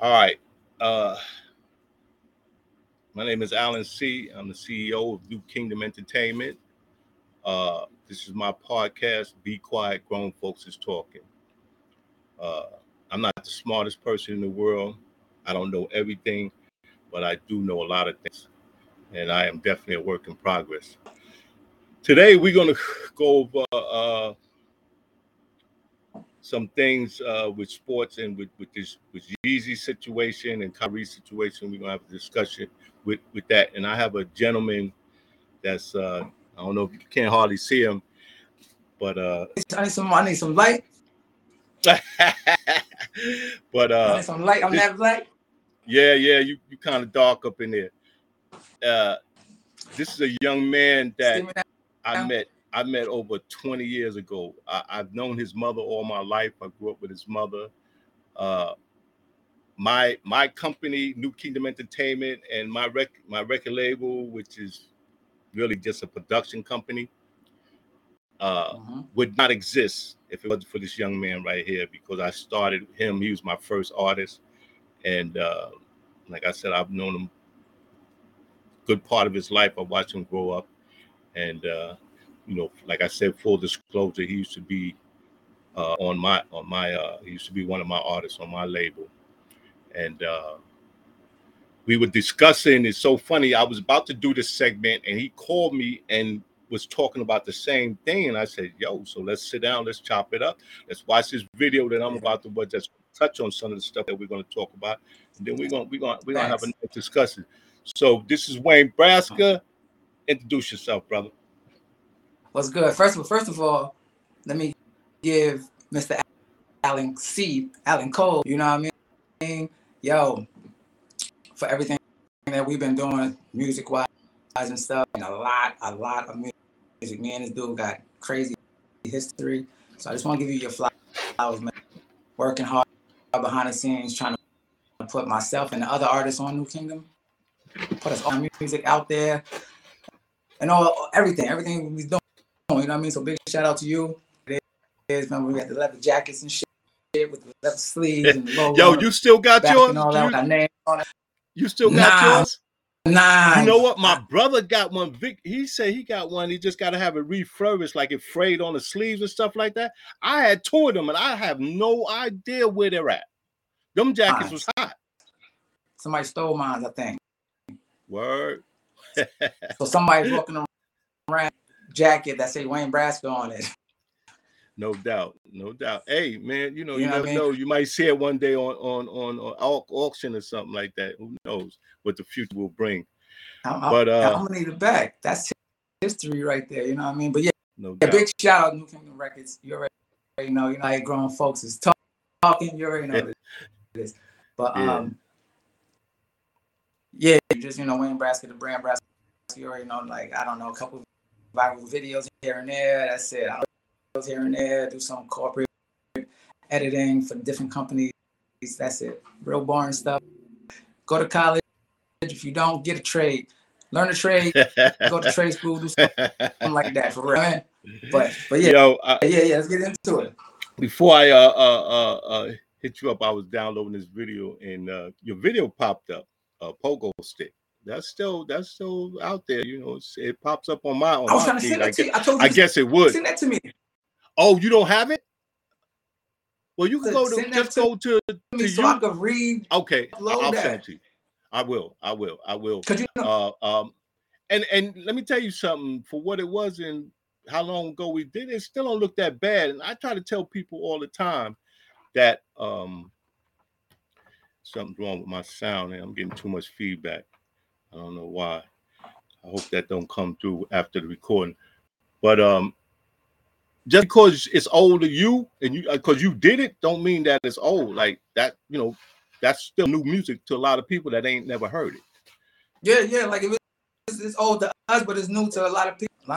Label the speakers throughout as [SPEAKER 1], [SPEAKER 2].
[SPEAKER 1] All right. Uh, my name is Alan C. I'm the CEO of New Kingdom Entertainment. Uh, this is my podcast, Be Quiet, Grown Folks is Talking. Uh, I'm not the smartest person in the world. I don't know everything, but I do know a lot of things. And I am definitely a work in progress. Today, we're going to go over uh, some things uh, with sports and with, with this with Yeezy situation and Kyrie situation. We're gonna have a discussion with with that. And I have a gentleman that's uh, I don't know if you can't hardly see him, but uh,
[SPEAKER 2] I need some I need some light.
[SPEAKER 1] but uh,
[SPEAKER 2] I need some light on
[SPEAKER 1] this-
[SPEAKER 2] that light.
[SPEAKER 1] yeah, yeah, you you kind of dark up in there. Uh, this is a young man that. I met I met over 20 years ago. I, I've known his mother all my life. I grew up with his mother. Uh, my my company, New Kingdom Entertainment, and my rec my record label, which is really just a production company, uh,
[SPEAKER 2] Mhm.
[SPEAKER 1] would not exist if it wasn't for this young man right here. Because I started him. He was my first artist, and uh, like I said, I've known him good part of his life. I watched him grow up, and uh, you know, like I said, full disclosure, he used to be uh, on my on my uh, he used to be one of my artists on my label, and uh, we were discussing. It's so funny. I was about to do this segment, and he called me and was talking about the same thing, and I said, "Yo, so let's sit down, let's chop it up, let's watch this video that I'm about to watch. Let's touch on some of the stuff that we're going to talk about, and then we're gonna we're gonna we're gonna have a discussion." So this is Wayne Braska. Introduce yourself, brother.
[SPEAKER 2] What's good? First of all, first of all, let me give Mr. Alan C. Alan Cole. You know what I mean? Yo, for everything that we've been doing music wise and stuff, and a lot, a lot of music. Me and this dude got crazy history. So I just want to give you your flowers, man. Working hard behind the scenes, trying to put myself and the other artists on New Kingdom, put us all music out there, and all everything, everything we doing. You know what I mean? So big shout out to you. It is, remember we got the leather jackets and shit with the leather sleeves and the logo.
[SPEAKER 1] Yo, you still got yours?
[SPEAKER 2] all that with
[SPEAKER 1] You,
[SPEAKER 2] our name on it.
[SPEAKER 1] you still got
[SPEAKER 2] Nah.
[SPEAKER 1] yours?
[SPEAKER 2] Nah,
[SPEAKER 1] You know what? My brother got one. Vic, he said he got one. He just got to have it refurbished, like it frayed on the sleeves and stuff like that. I had two of them, and I have no idea where they're at. Them jackets was hot.
[SPEAKER 2] somebody stole mine, I think.
[SPEAKER 1] Word.
[SPEAKER 2] So somebody's walking around jacket that say Wayne Braska on it.
[SPEAKER 1] No doubt, no doubt. Hey, man, you know you,
[SPEAKER 2] You know
[SPEAKER 1] never
[SPEAKER 2] I mean?
[SPEAKER 1] know. You might see it one day on on on, on au- auction or something like that. Who knows what the future will bring?
[SPEAKER 2] I'm,
[SPEAKER 1] But, uh,
[SPEAKER 2] I'm gonna need it back. That's history right there. You know what I mean? But yeah,
[SPEAKER 1] No
[SPEAKER 2] yeah
[SPEAKER 1] doubt.
[SPEAKER 2] big shout out New Kingdom Records. You already, already know. You know how grown folks is talk, talking. You already know what it is. But
[SPEAKER 1] Yeah.
[SPEAKER 2] um, yeah, just you know Wayne Braska, the brand Braska. You already know. Like I don't know, a couple viral videos here and there. That's it. I videos here and there. Do some corporate editing for different companies. That's it. Real boring stuff. Go to college. If you don't get a trade, learn a trade. Go to trade school. Do something like that for real. man. But but yeah,
[SPEAKER 1] Yo, I,
[SPEAKER 2] yeah, yeah. Let's get into it.
[SPEAKER 1] before I uh, uh uh uh hit you up, I was downloading this video and uh your video popped up, uh pogo stick. That's still that's still out there, you know. It pops up on my on
[SPEAKER 2] I was
[SPEAKER 1] my
[SPEAKER 2] trying to
[SPEAKER 1] feed.
[SPEAKER 2] send
[SPEAKER 1] I,
[SPEAKER 2] that to you.
[SPEAKER 1] guess,
[SPEAKER 2] I told you
[SPEAKER 1] I guess it would.
[SPEAKER 2] send that to me.
[SPEAKER 1] Oh, you don't have it? Well, you can go to just
[SPEAKER 2] to
[SPEAKER 1] go to,
[SPEAKER 2] To
[SPEAKER 1] to
[SPEAKER 2] me so
[SPEAKER 1] you.
[SPEAKER 2] I could read.
[SPEAKER 1] Okay, I'll send it to you. I will. I will. I will.
[SPEAKER 2] Cause you know,
[SPEAKER 1] Uh, um, and and let me tell you something. For what it was and how long ago we did it, it still don't look that bad. And I try to tell people all the time that um something's wrong with my sound and I'm getting too much feedback. I don't know why. I hope that don't come through after the recording. But um just because it's old to you and you because you did it don't mean that it's old. Like that, you know, that's still new music to a lot of people that ain't never heard it.
[SPEAKER 2] yeah, yeah. Like if it's, it's old to us, but it's new to a lot of people. A lot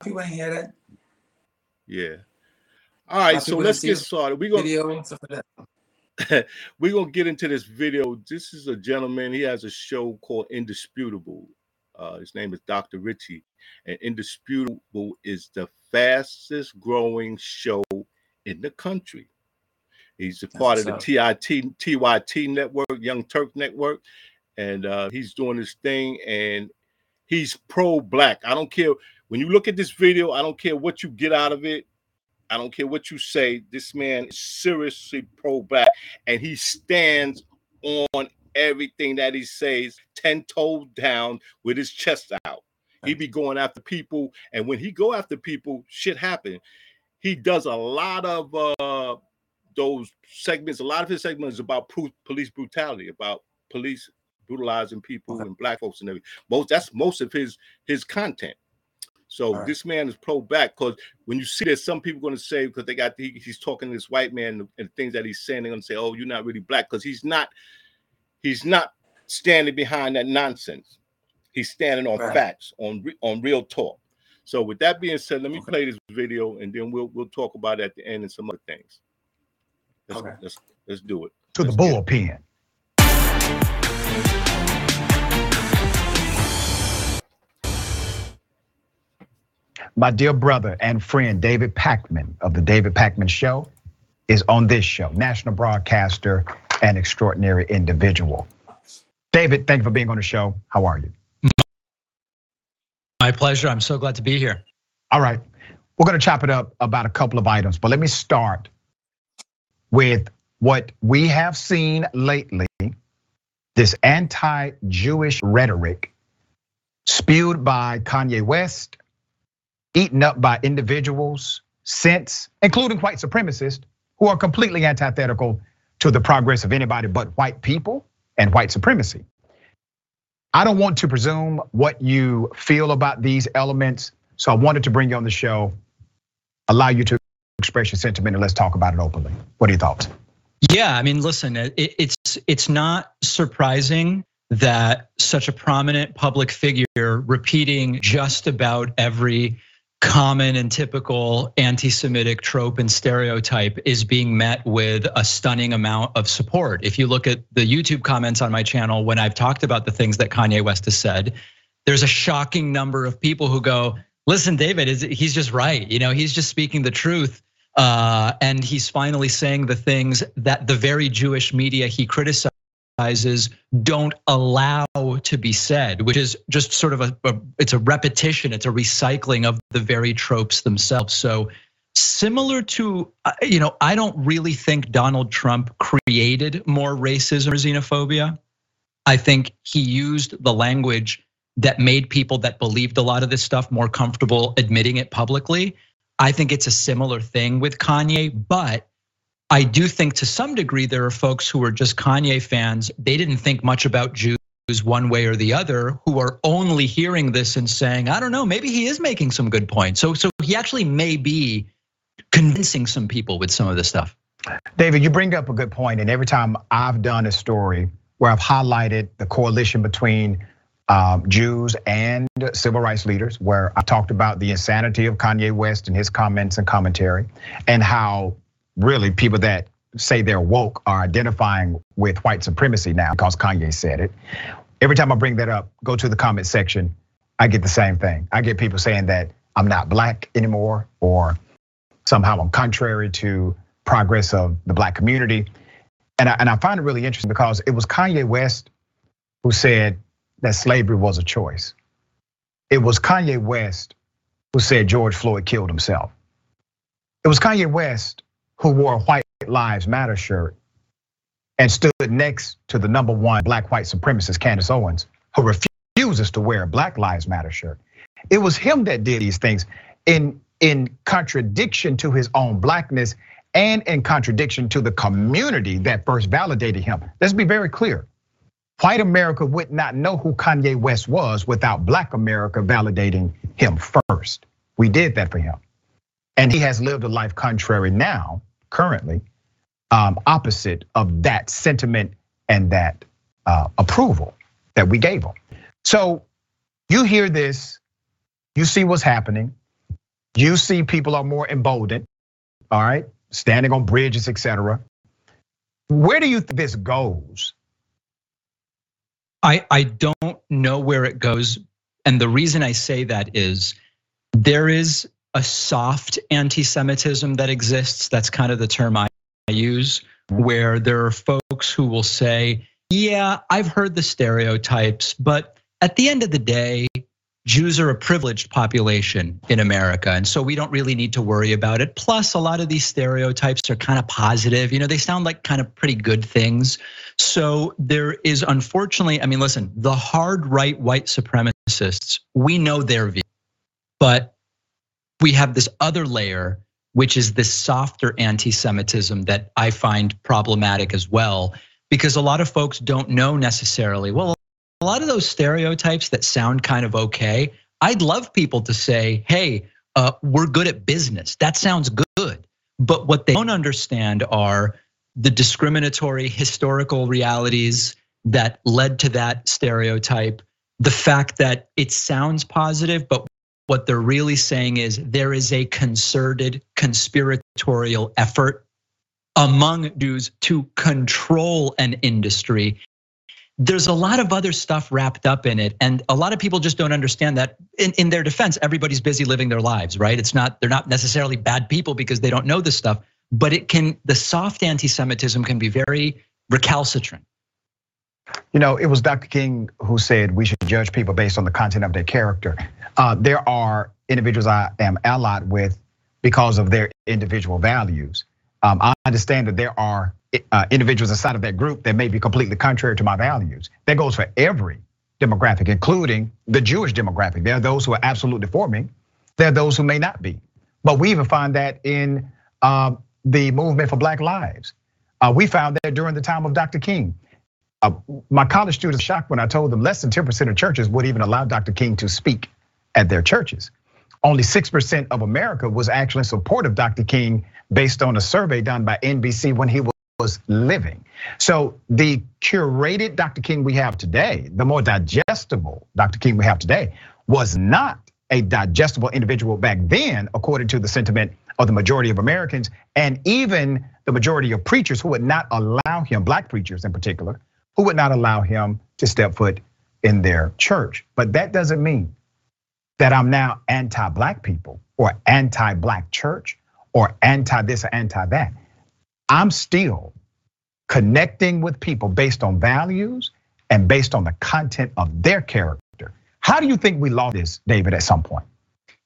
[SPEAKER 2] of people ain't hear that
[SPEAKER 1] Yeah. All right, so let's get started. We're gonna
[SPEAKER 2] video and stuff like that.
[SPEAKER 1] we're gonna get into this video. This is a gentleman. He has a show called Indisputable. Uh, his name is Dr. Richey, and Indisputable is the fastest growing show in the country. He's a part of the TIT TYT network, Young Turk network, and uh, he's doing his thing. And he's pro-black. I don't care when you look at this video. I don't care what you get out of it. I don't care what you say. This man is seriously pro-black, and he stands on everything that he says, ten toes down, with his chest out. He be going after people, and when he go after people, shit happen. He does a lot of uh those segments. A lot of his segments about police brutality, about police brutalizing people and black folks and everything. Most that's most of his his content. So right. this man is pro back because when you see that some people going to say because they got he, he's talking to this white man and things that he's saying, they're going to say, "Oh, you're not really black," because he's not he's not standing behind that nonsense. He's standing on right. facts, on on real talk. So with that being said, let me okay. play this video and then we'll we'll talk about it at the end and some other things. Let's, okay. let's let's do it.
[SPEAKER 3] To
[SPEAKER 1] let's
[SPEAKER 3] the bullpen. My dear brother and friend David Pakman of the David Pakman Show is on this show, national broadcaster and extraordinary individual. David, thank you for being on the show. How are you?
[SPEAKER 4] My pleasure. I'm so glad to be here.
[SPEAKER 3] All right. We're going to chop it up about a couple of items, but let me start with what we have seen lately this anti Jewish rhetoric spewed by Kanye West eaten up by individuals since, including white supremacists, who are completely antithetical to the progress of anybody but white people and white supremacy. I don't want to presume what you feel about these elements, so I wanted to bring you on the show, allow you to express your sentiment, and let's talk about it openly. What are your thoughts?
[SPEAKER 4] Yeah, I mean, listen, it's it's not surprising that such a prominent public figure repeating just about every common and typical anti Semitic trope and stereotype is being met with a stunning amount of support. If you look at the YouTube comments on my channel, when I've talked about the things that Kanye West has said, there's a shocking number of people who go, listen, David, is he's just right. You know, he's just speaking the truth. Uh, and he's finally saying the things that the very Jewish media he criticized don't allow to be said, which is just sort of a, a, it's a repetition, it's a recycling of the very tropes themselves. So similar to uh, you know, I don't really think Donald Trump created more racism or xenophobia. I think he used the language that made people that believed a lot of this stuff more comfortable admitting it publicly. I think it's a similar thing with Kanye, but I do think to some degree there are folks who are just Kanye fans. They didn't think much about Jews one way or the other who are only hearing this and saying, I don't know, maybe he is making some good points. So so he actually may be convincing some people with some of this stuff.
[SPEAKER 3] David, you bring up a good point, and every time I've done a story where I've highlighted the coalition between um, Jews and civil rights leaders, where I talked about the insanity of Kanye West and his comments and commentary, and how really people that say they're woke are identifying with white supremacy now because Kanye said it. Every time I bring that up, go to the comment section, I get the same thing. I get people saying that I'm not black anymore or somehow I'm contrary to progress of the black community. And I, and I find it really interesting because it was Kanye West who said that slavery was a choice. It was Kanye West who said George Floyd killed himself. It was Kanye West who wore a White Lives Matter shirt and stood next to the number one black white supremacist, Candace Owens, who refuses to wear a Black Lives Matter shirt. It was him that did these things in, in contradiction to his own blackness and in contradiction to the community that first validated him. Let's be very clear. White America would not know who Kanye West was without Black America validating him first. We did that for him. And he has lived a life contrary now currently um, opposite of that sentiment and that uh, approval that we gave them. So you hear this, you see what's happening, you see people are more emboldened, all right, standing on bridges, etc. Where do you think this goes?
[SPEAKER 4] I, I don't know where it goes. And the reason I say that is there is a soft anti-Semitism that exists. That's kind of the term I use where there are folks who will say, yeah, I've heard the stereotypes, but at the end of the day, Jews are a privileged population in America. And so we don't really need to worry about it. Plus, a lot of these stereotypes are kind of positive. You know, they sound like kind of pretty good things. So there is unfortunately, I mean, listen, the hard right white supremacists, we know their view, but we have this other layer, which is this softer anti Semitism that I find problematic as well. Because a lot of folks don't know necessarily, well, a lot of those stereotypes that sound kind of okay, I'd love people to say, hey, uh, we're good at business. That sounds good. But what they don't understand are the discriminatory historical realities that led to that stereotype, the fact that it sounds positive, but what they're really saying is there is a concerted conspiratorial effort among Jews to control an industry. There's a lot of other stuff wrapped up in it and a lot of people just don't understand that in, in their defense everybody's busy living their lives right? It's not they're not necessarily bad people because they don't know this stuff but it can the soft anti-semitism can be very recalcitrant.
[SPEAKER 3] You know it was dr king who said we should judge people based on the content of their character there are individuals i am allied with because of their individual values um, i understand that there are uh, individuals inside of that group that may be completely contrary to my values. That goes for every demographic, including the Jewish demographic. There are those who are absolutely for me. There are those who may not be. But we even find that in uh, the movement for Black Lives. Uh, we found that during the time of Dr. King. Uh, my college students shocked when I told them less than 10% of churches would even allow Dr. King to speak at their churches. Only 6% of America was actually in support of Dr. King based on a survey done by NBC when he was was living. So the curated Dr. King we have today, the more digestible Dr. King we have today, was not a digestible individual back then, according to the sentiment of the majority of Americans, and even the majority of preachers who would not allow him, black preachers in particular, who would not allow him to step foot in their church. But that doesn't mean that I'm now anti black people or anti black church or anti this or anti that. I'm still connecting with people based on values and based on the content of their character. How do you think we lost this, David, at some point?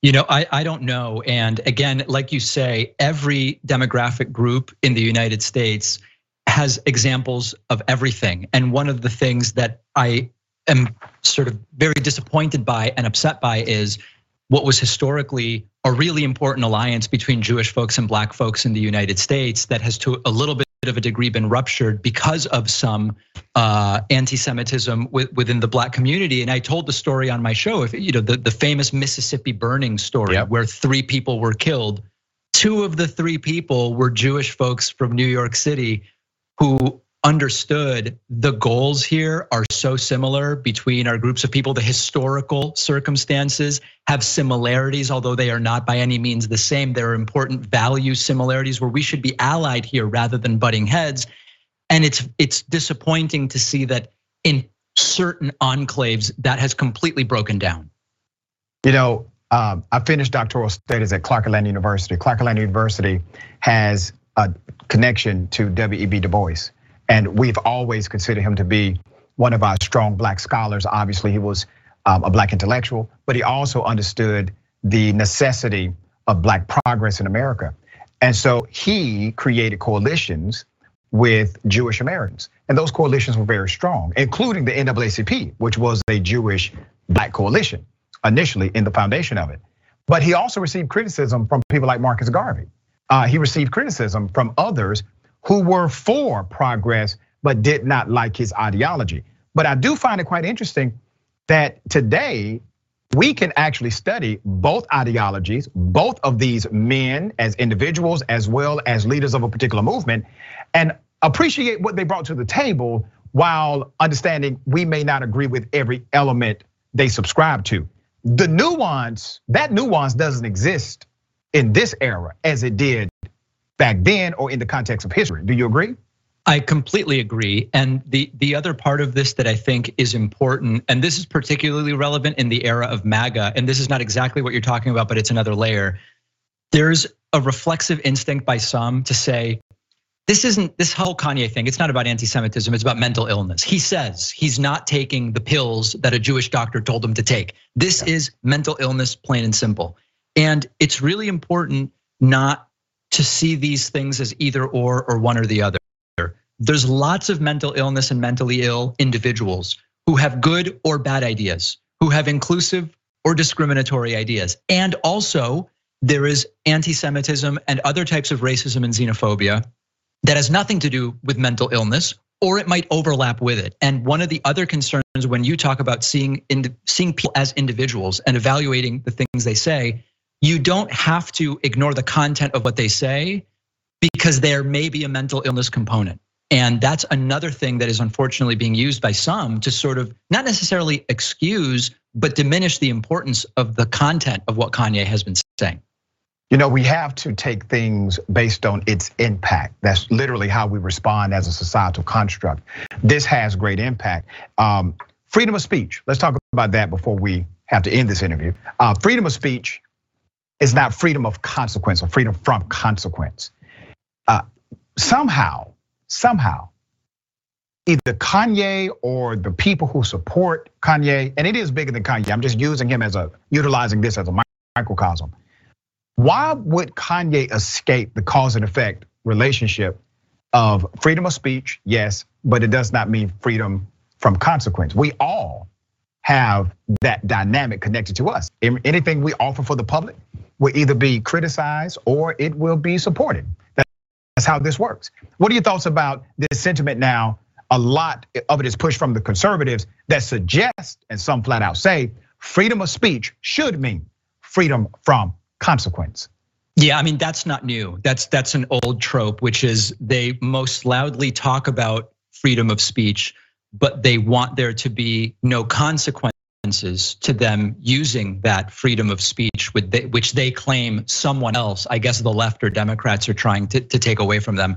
[SPEAKER 4] You know, I, I don't know. And again, like you say, every demographic group in the United States has examples of everything. And one of the things that I am sort of very disappointed by and upset by is what was historically a really important alliance between Jewish folks and black folks in the United States that has to a little bit of a degree been ruptured because of some uh, anti-Semitism within the black community. And I told the story on my show, if you know the, the famous Mississippi burning story, yep. where three people were killed. Two of the three people were Jewish folks from New York City who understood the goals here are so similar between our groups of people. The historical circumstances have similarities, although they are not by any means the same. There are important value similarities where we should be allied here rather than butting heads. And it's it's disappointing to see that in certain enclaves that has completely broken down.
[SPEAKER 3] You know, um, I finished doctoral studies at Clark Atlanta University. Clark Atlanta University has a connection to W.E.B. Du Bois. And we've always considered him to be one of our strong black scholars. Obviously, he was um, a black intellectual, but he also understood the necessity of black progress in America. And so he created coalitions with Jewish Americans. And those coalitions were very strong, including the NAACP, which was a Jewish black coalition initially in the foundation of it. But he also received criticism from people like Marcus Garvey. Uh, he received criticism from others who were for progress but did not like his ideology. But I do find it quite interesting that today we can actually study both ideologies, both of these men as individuals as well as leaders of a particular movement, and appreciate what they brought to the table while understanding we may not agree with every element they subscribe to. The nuance, that nuance doesn't exist in this era as it did back then or in the context of history. Do you agree?
[SPEAKER 4] I completely agree. And the the other part of this that I think is important, and this is particularly relevant in the era of MAGA, and this is not exactly what you're talking about, but it's another layer. There's a reflexive instinct by some to say, this isn't this whole Kanye thing. It's not about anti-Semitism. It's about mental illness. He says he's not taking the pills that a Jewish doctor told him to take. This yeah. is mental illness, plain and simple. And it's really important not to see these things as either or or one or the other. There's lots of mental illness and mentally ill individuals who have good or bad ideas, who have inclusive or discriminatory ideas. And also, there is anti Semitism and other types of racism and xenophobia that has nothing to do with mental illness or it might overlap with it. And one of the other concerns when you talk about seeing seeing people as individuals and evaluating the things they say, you don't have to ignore the content of what they say because there may be a mental illness component. And that's another thing that is unfortunately being used by some to sort of not necessarily excuse, but diminish the importance of the content of what Kanye has been saying.
[SPEAKER 3] You know, we have to take things based on its impact. That's literally how we respond as a societal construct. This has great impact. Um, freedom of speech. Let's talk about that before we have to end this interview. Uh, freedom of speech is not freedom of consequence or freedom from consequence. Uh, somehow, somehow, either Kanye or the people who support Kanye, and it is bigger than Kanye. I'm just using him as a utilizing this as a microcosm. Why would Kanye escape the cause and effect relationship of freedom of speech? Yes, but it does not mean freedom from consequence. We all have that dynamic connected to us. Anything we offer for the public will either be criticized or it will be supported. That's how this works. What are your thoughts about this sentiment now? A lot of it is pushed from the conservatives that suggest, and some flat out say, freedom of speech should mean freedom from consequence.
[SPEAKER 4] Yeah, I mean that's not new. That's that's an old trope, which is they most loudly talk about freedom of speech, but they want there to be no consequence to them using that freedom of speech, which they claim someone else, I guess the left or Democrats are trying to, to take away from them.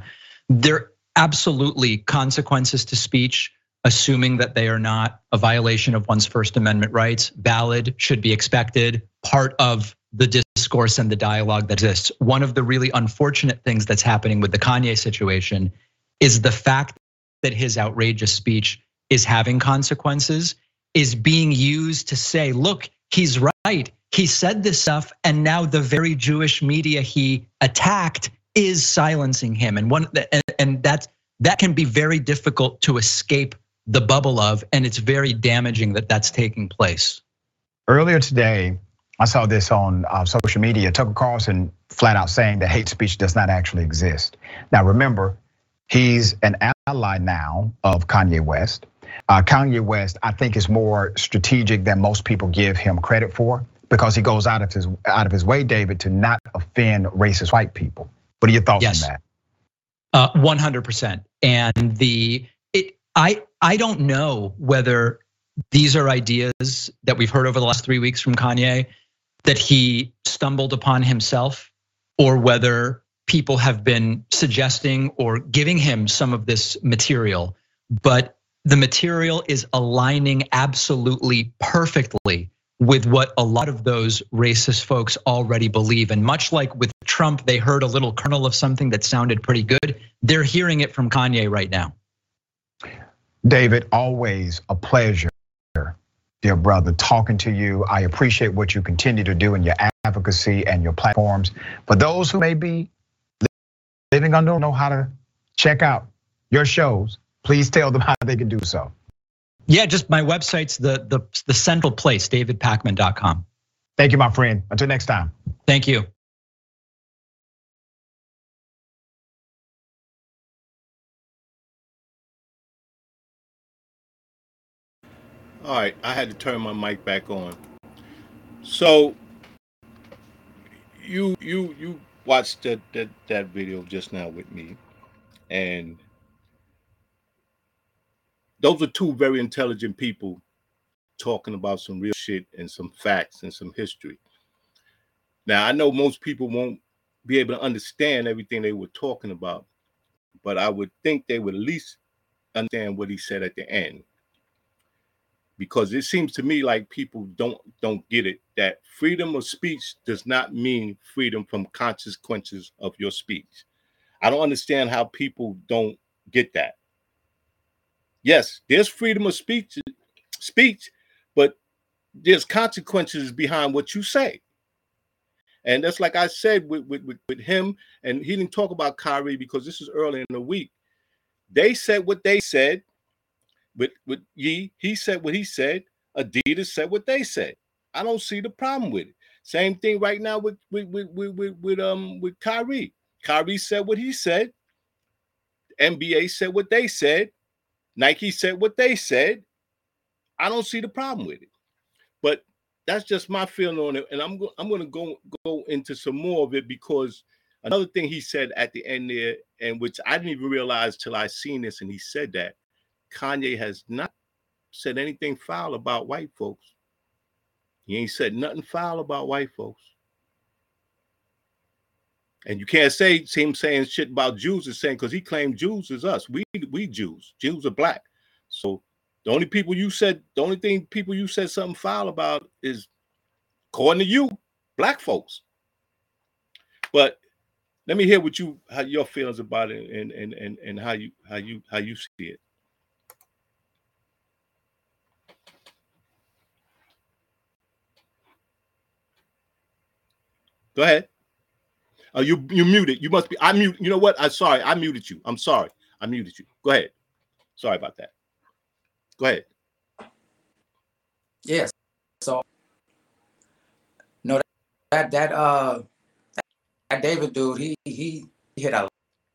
[SPEAKER 4] There are absolutely consequences to speech, assuming that they are not a violation of one's First Amendment rights, valid, should be expected, part of the discourse and the dialogue that exists. One of the really unfortunate things that's happening with the Kanye situation is the fact that his outrageous speech is having consequences is being used to say, look, he's right. He said this stuff, and now the very Jewish media he attacked is silencing him. And one and that that can be very difficult to escape the bubble of, and it's very damaging that that's taking place.
[SPEAKER 3] Earlier today, I saw this on uh, social media. Tucker Carlson flat out saying that hate speech does not actually exist. Now, remember, he's an ally now of Kanye West. Uh, Kanye West, I think, is more strategic than most people give him credit for because he goes out of his out of his way, David, to not offend racist white people. What are your thoughts yes. on that?
[SPEAKER 4] Uh, 100%. And the it I I don't know whether these are ideas that we've heard over the last three weeks from Kanye that he stumbled upon himself, or whether people have been suggesting or giving him some of this material. But the material is aligning absolutely perfectly with what a lot of those racist folks already believe. And much like with Trump, they heard a little kernel of something that sounded pretty good. They're hearing it from Kanye right now.
[SPEAKER 3] David, always a pleasure, dear brother, talking to you. I appreciate what you continue to do in your advocacy and your platforms. For those who may be living under, know how to check out your shows, please tell them how they can do so.
[SPEAKER 4] Yeah, just my website's the the the central place, davidpakman.com.
[SPEAKER 3] Thank you, my friend. Until next time.
[SPEAKER 4] Thank you.
[SPEAKER 1] All right, I had to turn my mic back on. So you you you watched that that, that video just now with me, and those are two very intelligent people talking about some real shit and some facts and some history. Now, I know most people won't be able to understand everything they were talking about, but I would think they would at least understand what he said at the end. Because it seems to me like people don't don't get it that freedom of speech does not mean freedom from consequences of your speech. I don't understand how people don't get that. Yes, there's freedom of speech, speech, but there's consequences behind what you say. And that's like I said with, with, with, with him, and he didn't talk about Kyrie because this is early in the week. They said what they said. With with Ye, he said what he said. Adidas said what they said. I don't see the problem with it. Same thing right now with with with with, with, with um with Kyrie. Kyrie said what he said. NBA said what they said. Nike said what they said. I don't see the problem with it. But that's just my feeling on it. And I'm go- I'm going to go go into some more of it because another thing he said at the end there, and which I didn't even realize till I seen this, and he said that Kanye has not said anything foul about white folks. He ain't said nothing foul about white folks. And you can't say him saying shit about Jews is saying because he claimed Jews is us. We we Jews. Jews are black. So the only people you said, the only thing people you said something foul about is, according to you, black folks. But let me hear what you how your feelings about it and and and, and how you how you how you see it. Go ahead. Oh, you you muted. You must be. I mute. You know what? I'm sorry. I muted you. I'm sorry. I muted you. Go ahead. Sorry about that. Go ahead.
[SPEAKER 2] Yes. So no, that that uh that David dude, he he hit a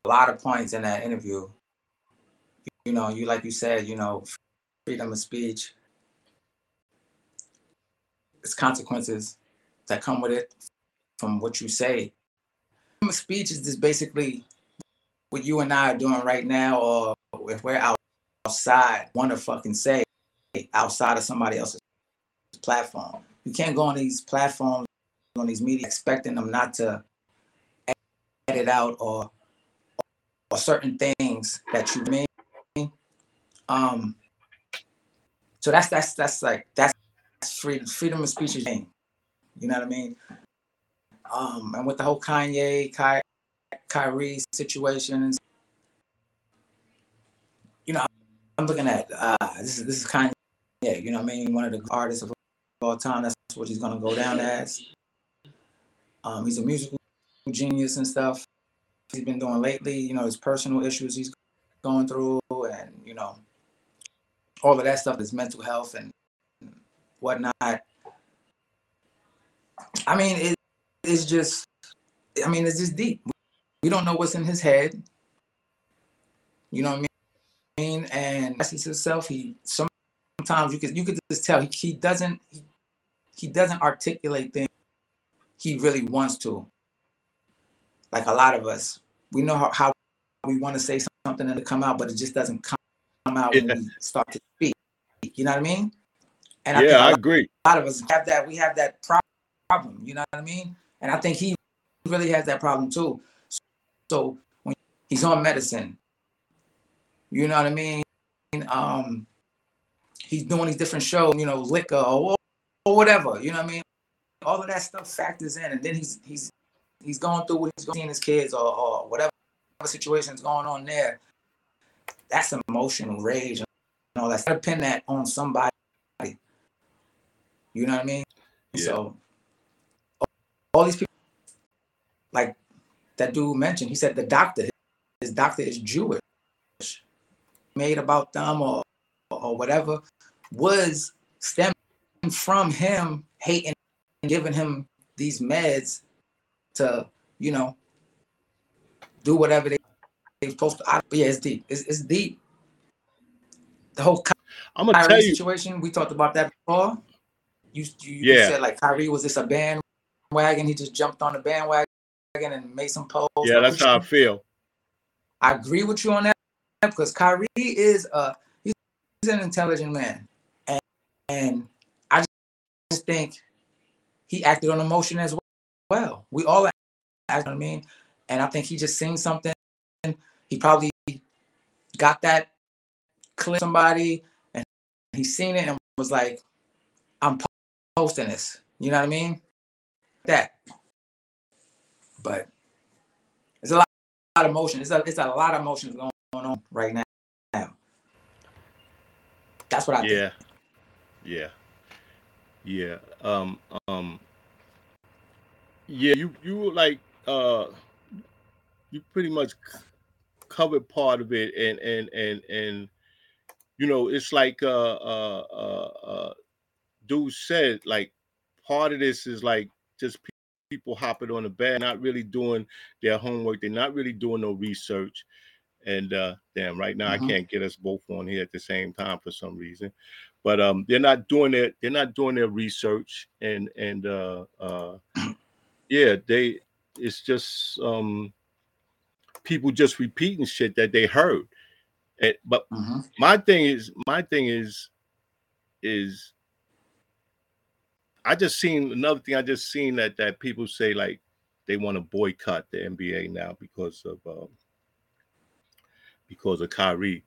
[SPEAKER 2] lot of points in that interview. You know, you like you said, you know, freedom of speech. It's consequences that come with it from what you say. Freedom of speech is just basically what you and I are doing right now, or if we're outside, want to fucking say outside of somebody else's platform. You can't go on these platforms, on these media, expecting them not to edit out or or certain things that you mean. Um. So that's that's that's like that's freedom freedom of speech is thing. You know what I mean? Um, and with the whole Kanye, Ky- Kyrie situations, you know, I'm looking at uh, this is this is Kanye. You know I mean? One of the artists of all time. That's what he's gonna go down as. Um, he's a musical genius and stuff. He's been doing lately. You know, his personal issues he's going through, and you know, all of that stuff. His mental health and whatnot. I mean, it, it's just. I mean, it's just deep. We don't know what's in his head. You know what I mean? And that's himself. He sometimes you could you could just tell he, he doesn't he, he doesn't articulate things he really wants to. Like a lot of us, we know how, how we want to say something and to come out, but it just doesn't come out when we start to speak. You know what I mean?
[SPEAKER 1] And I yeah, I agree.
[SPEAKER 2] A lot of us have that. We have that problem. You know what I mean? And I think he really has that problem too. So when he's on medicine, you know what I mean? Um, he's doing these different shows, you know, liquor or, or whatever, you know what I mean? All of that stuff factors in, and then he's he's he's going through what he's going seeing his kids or, or whatever situation's going on there. That's emotional rage and all that. Pin that on somebody. You know what I mean? Yeah. So all these people, like that dude mentioned, he said the doctor, his doctor is Jewish, made about them or or whatever was stemming from him hating and giving him these meds to, you know, do whatever they they supposed to. But yeah, it's deep. It's, it's deep. The whole I'm gonna Kyrie tell you situation. We talked about that before. You you, yeah. said like Kyrie was this a bandwagon? He just jumped on the bandwagon and made some posts.
[SPEAKER 1] Yeah, that's how I feel.
[SPEAKER 2] I agree with you on that because Kyrie is a he's an intelligent man. And I just think he acted on emotion as well. Well, we all act, you know what I mean? And I think he just seen something. He probably got that clip somebody and he seen it and was like, I'm posting this. You know what I mean? That. But it's a lot, of emotion. It's a it's a lot of emotions going on right now. That's what I
[SPEAKER 1] yeah. think. Yeah. Yeah. Um um yeah, you you like uh you pretty much covered part of it and and and and you know it's like uh uh uh, uh dude said like part of this is like just people hopping on the bed not really doing their homework they're not really doing no research and uh damn right now mm-hmm. i can't get us both on here at the same time for some reason but um they're not doing it they're not doing their research and and uh uh yeah they it's just um people just repeating shit that they heard. And, but mm-hmm. my thing is, my thing is, is I just seen another thing. I just seen that that people say like they want to boycott the NBA now because of um, because of Kyrie,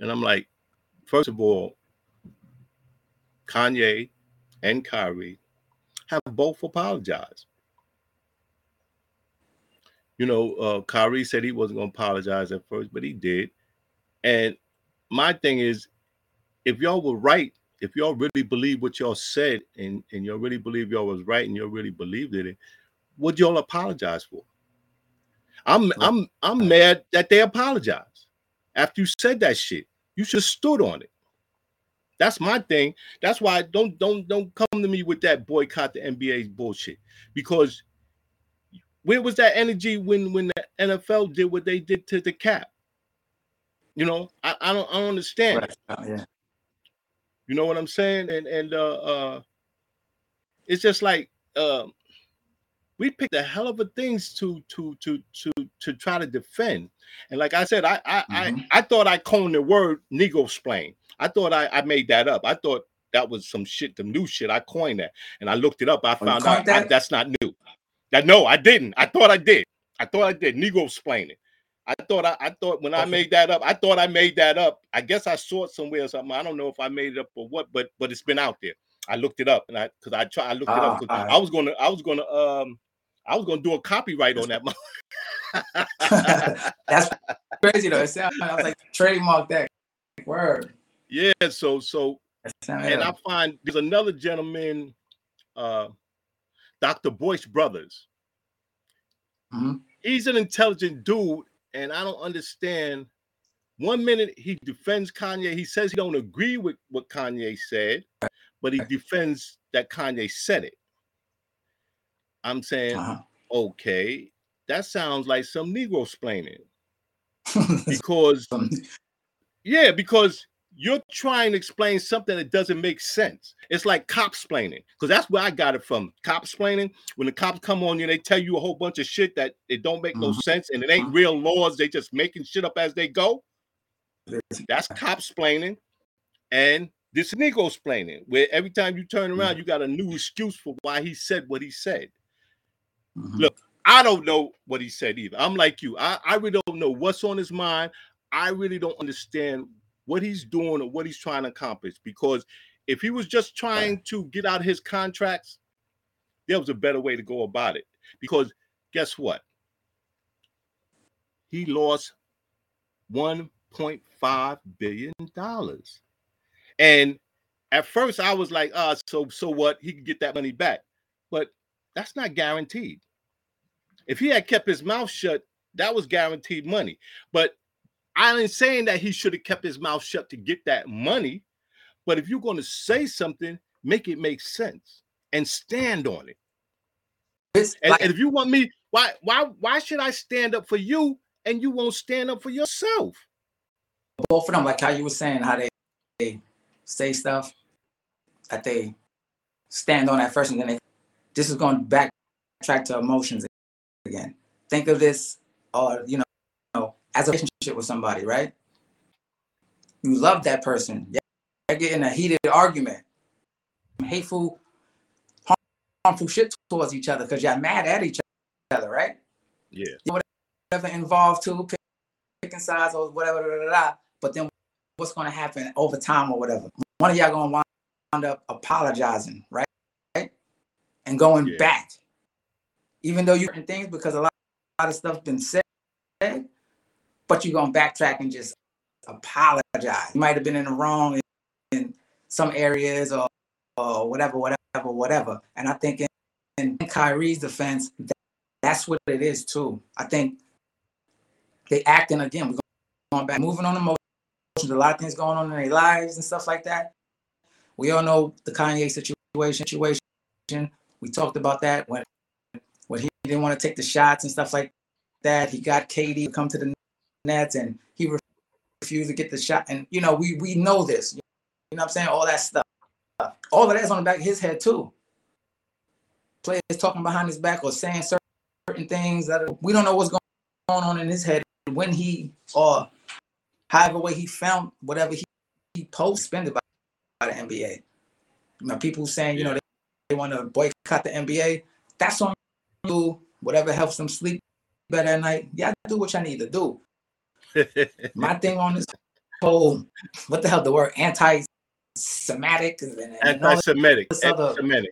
[SPEAKER 1] and I'm like, first of all, Kanye and Kyrie have both apologized you know, uh, Kyrie said he wasn't going to apologize at first, but he did. And my thing is, if y'all were right, if y'all really believe what y'all said, and and y'all really believe y'all was right, and y'all really believed in it, what y'all apologize for? I'm I'm I'm mad that they apologized after you said that shit. You should stood on it. That's my thing. That's why don't don't don't come to me with that boycott the NBA's bullshit because where was that energy when when the NFL did what they did to the cap? You know, I, I don't I don't understand. Right. Oh, yeah. You know what I'm saying? And and uh uh it's just like uh, we picked a hell of a things to to to to to try to defend. And like I said, I I mm-hmm. I, I thought I coined the word Negro splain. I thought I, I made that up. I thought that was some shit, some new shit. I coined that and I looked it up. I oh, found out that? I, that's not new. That no, I didn't. I thought I did. I thought I did. Negro explaining. I thought I, I thought when I made that up, I thought I made that up. I guess I saw it somewhere or something. I don't know if I made it up or what, but but it's been out there. I looked it up and I because I tried I looked it up ah, I was gonna I was gonna um I was gonna do a copyright on that.
[SPEAKER 2] That's crazy though. It sounds I was like trademark that word.
[SPEAKER 1] Yeah, so so and I find there's another gentleman uh Dr. Boyce Brothers. Mm-hmm. He's an intelligent dude, and I don't understand. One minute he defends Kanye. He says he don't agree with what Kanye said, but he defends that Kanye said it. I'm saying, uh-huh. okay, that sounds like some Negro explaining. because yeah, because you're trying to explain something that doesn't make sense. It's like cops explaining, because that's where I got it from. Cops explaining when the cops come on you, they tell you a whole bunch of shit that it don't make no mm-hmm. sense and it ain't real laws. They just making shit up as they go. That's cops explaining, and this is Negro explaining, where every time you turn around, mm-hmm. you got a new excuse for why he said what he said. Mm-hmm. Look, I don't know what he said either. I'm like you. I, I really don't know what's on his mind. I really don't understand what he's doing or what he's trying to accomplish. Because if he was just trying to get out of his contracts, there was a better way to go about it. Because guess what? He lost 1.5 billion dollars. And at first I was like, uh, so so what? He could get that money back. But that's not guaranteed. If he had kept his mouth shut, that was guaranteed money. But I ain't saying that he should have kept his mouth shut to get that money, but if you're going to say something, make it make sense and stand on it. And, like, and, if you want me, why why why should I stand up for you and you won't stand up for yourself?
[SPEAKER 2] Both of them, like how you were saying, how they, they say stuff that they stand on at first, and then they this is going to backtrack to emotions again. Think of this, or you know, as a relationship with somebody, right? You love that person. You're getting a heated argument, hateful, harmful shit towards each other because you're mad at each other, right?
[SPEAKER 1] Yeah.
[SPEAKER 2] Whatever involved too, picking sides or whatever, blah, blah, blah, but then what's going to happen over time or whatever? One of y'all going to wind up apologizing, right? And going yeah. back, even though you're certain things because a lot, a lot of stuff been said but you're gonna backtrack and just apologize. You might have been in the wrong in, some areas or, or whatever, whatever, whatever. And I think in, in Kyrie's defense, that, that's what it is too. I think they acting again. We're going back, moving on emotions. A lot of things going on in their lives and stuff like that. We all know the Kanye situation. Situation. We talked about that when when he didn't want to take the shots and stuff like that. He got KD to come to the Nets and he refused to get the shot. And you know, we we know this. You know what I'm saying? All that stuff. All of that's on the back of his head too. Players talking behind his back or saying certain things that we don't know what's going on in his head when he or however way he found whatever he, he post spending by, by the NBA. You know, people saying, you know, they, they want to boycott the NBA. That's on you. Whatever helps them sleep better at night. Yeah, do what y'all need to do. My thing on this whole, what the hell, the word anti-Semitic and,
[SPEAKER 1] anti-Semitic, anti-Semitic.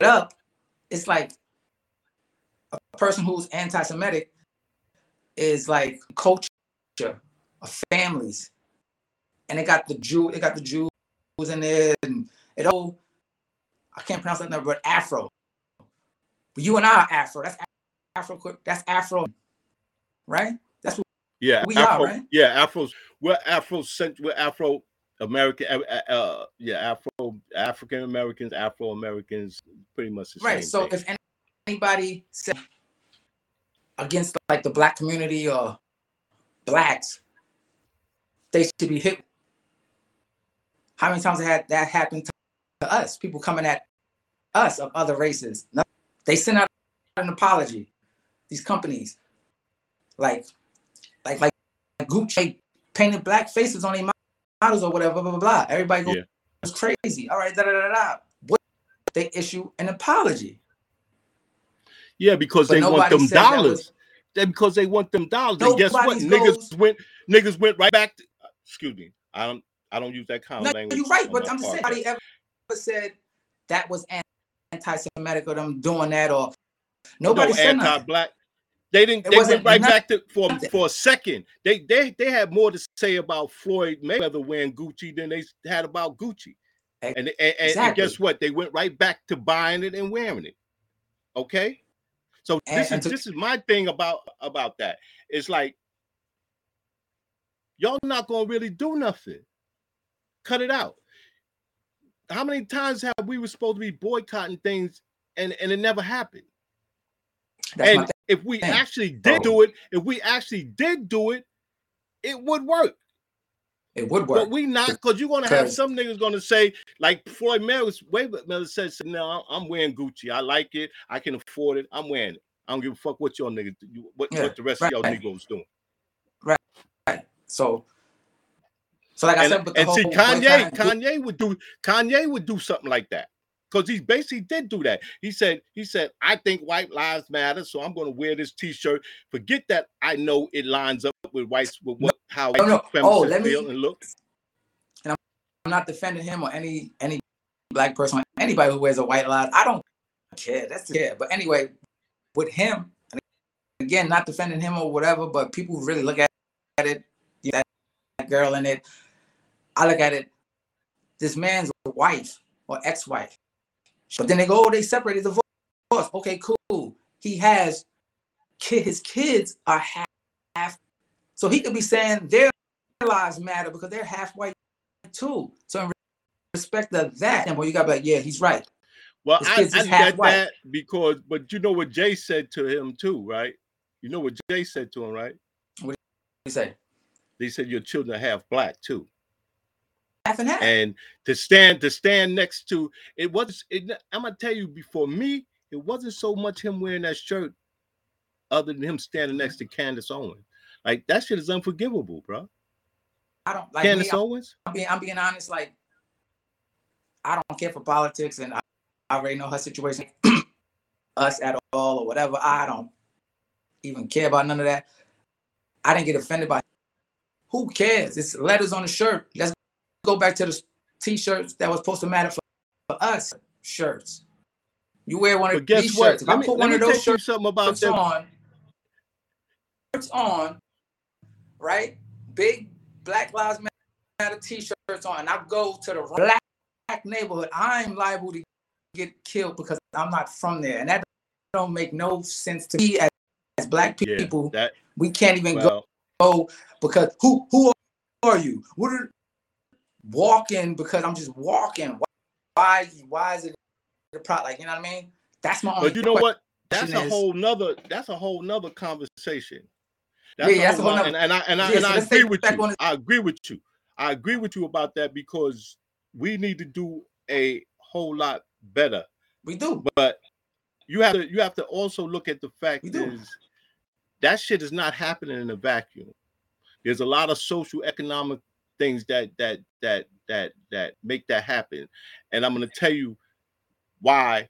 [SPEAKER 2] Up, it's like a person who's anti-Semitic is like culture of families, and it got the Jew, it got the Jews in there, and it all. I can't pronounce that number, but Afro. But you and I are Afro. That's Afro. That's Afro, right?
[SPEAKER 1] Yeah,
[SPEAKER 2] we
[SPEAKER 1] Afro,
[SPEAKER 2] are, right?
[SPEAKER 1] Yeah, Afro's we're Afro we're Afro American uh, uh, uh, yeah, Afro African Americans, Afro Americans, pretty much the
[SPEAKER 2] right. so
[SPEAKER 1] thing.
[SPEAKER 2] if anybody said against like the black community or blacks, they should be hit. How many times had that happened to us? People coming at us of other races. They send out an apology. These companies, like, like, like Gucci painted black faces on their models or whatever, blah blah blah. Everybody goes yeah. crazy. All right, da da da da. What they issue an apology.
[SPEAKER 1] Yeah, because but they want them dollars. Was, because they want them dollars. And guess what? Goes, niggas went niggas went right back to excuse me. I don't I don't use that kind
[SPEAKER 2] no,
[SPEAKER 1] of language.
[SPEAKER 2] You're right, but I'm just saying nobody ever said that was anti-Semitic or them doing that or nobody no, said
[SPEAKER 1] anti-black. They didn't. It they went right nothing. back to for for a second. They they they had more to say about Floyd Mayweather wearing Gucci than they had about Gucci. And and, and, and guess what? They went right back to buying it and wearing it. Okay. So this is to, this is my thing about about that. It's like y'all not gonna really do nothing. Cut it out. How many times have we were supposed to be boycotting things and and it never happened? That's and if we thing. actually did do it, if we actually did do it, it would work.
[SPEAKER 2] It would work.
[SPEAKER 1] But we not because you're gonna have some niggas gonna say, like Floyd Mayweather Mayweather says, no, I'm wearing Gucci. I like it. I can afford it. I'm wearing it. I don't give a fuck what y'all niggas what, yeah, what the rest right. of y'all niggas doing.
[SPEAKER 2] Right. Right. So so like
[SPEAKER 1] and,
[SPEAKER 2] I said,
[SPEAKER 1] and see, Kanye, Kanye would do Kanye would do something like that because he basically did do that. He said, he said, I think white lives matter, so I'm going to wear this T-shirt. Forget that I know it lines up with whites with what how no, no. Oh, let feel me, and look.
[SPEAKER 2] And I'm, I'm not defending him or any any black person, anybody who wears a white line. I don't care. That's care. But anyway, with him, again, not defending him or whatever, but people really look at, at it, that girl in it. I look at it. This man's wife or ex-wife but then they go, oh, they separated the divorce. Okay, cool. He has kid, his kids are half, half. So he could be saying their lives matter because they're half white too. So in respect of that, and well, you gotta be like, yeah, he's right.
[SPEAKER 1] Well, I, I get white. that because, but you know what Jay said to him too, right? You know what Jay said to him, right?
[SPEAKER 2] What did he say?
[SPEAKER 1] They said your children are half black too
[SPEAKER 2] half and half.
[SPEAKER 1] And to stand to stand next to it was it, I'm gonna tell you before me, it wasn't so much him wearing that shirt, other than him standing next to mm-hmm. Candace Owens. Like that shit is unforgivable, bro.
[SPEAKER 2] I don't like
[SPEAKER 1] Candace me, Owens.
[SPEAKER 2] I'm being, I'm being honest. Like I don't care for politics, and I, I already know her situation, us at all or whatever. I don't even care about none of that. I didn't get offended by. Who cares? It's letters on the shirt. Let's go back to the t-shirts that was supposed to matter for, for us shirts. You wear one of these shirts. If
[SPEAKER 1] I put me, one of those shirts something about them. on, shirts
[SPEAKER 2] on, right? Big Black Lives Matter t-shirts on, and I go to the black neighborhood, I'm liable to get killed because I'm not from there, and that don't make no sense to me as, as black people. Yeah, that, we can't even well, go because who who are you? What are walking because I'm just walking? Why why is it the product? Like you know what I mean? That's my.
[SPEAKER 1] But you know what? That's a is, whole nother. That's a whole nother conversation. That's
[SPEAKER 2] yeah, a that's whole,
[SPEAKER 1] nother, and, and I and I, yeah, and so I agree with you. I agree with you. I agree with you about that because we need to do a whole lot better.
[SPEAKER 2] We do,
[SPEAKER 1] but you have to you have to also look at the fact is that shit is not happening in a vacuum. There's a lot of social economic things that that that that that make that happen, and I'm going to tell you why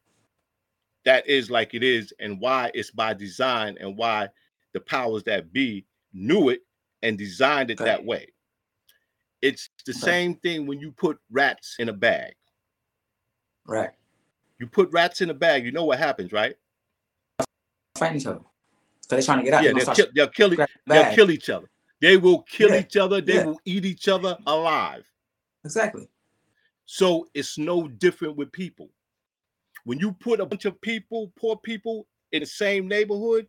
[SPEAKER 1] that is like it is, and why it's by design, and why the powers that be knew it and designed it okay. that way. It's the okay. same thing when you put rats in a bag.
[SPEAKER 2] Right.
[SPEAKER 1] You put rats in a bag, you know what happens, right?
[SPEAKER 2] Fight each other. So they're trying to get out.
[SPEAKER 1] Yeah, they'll, kill, they'll kill, they'll kill each other. They will kill yeah. each other. They yeah. will eat each other alive.
[SPEAKER 2] Exactly.
[SPEAKER 1] So it's no different with people. When you put a bunch of people, poor people, in the same neighborhood,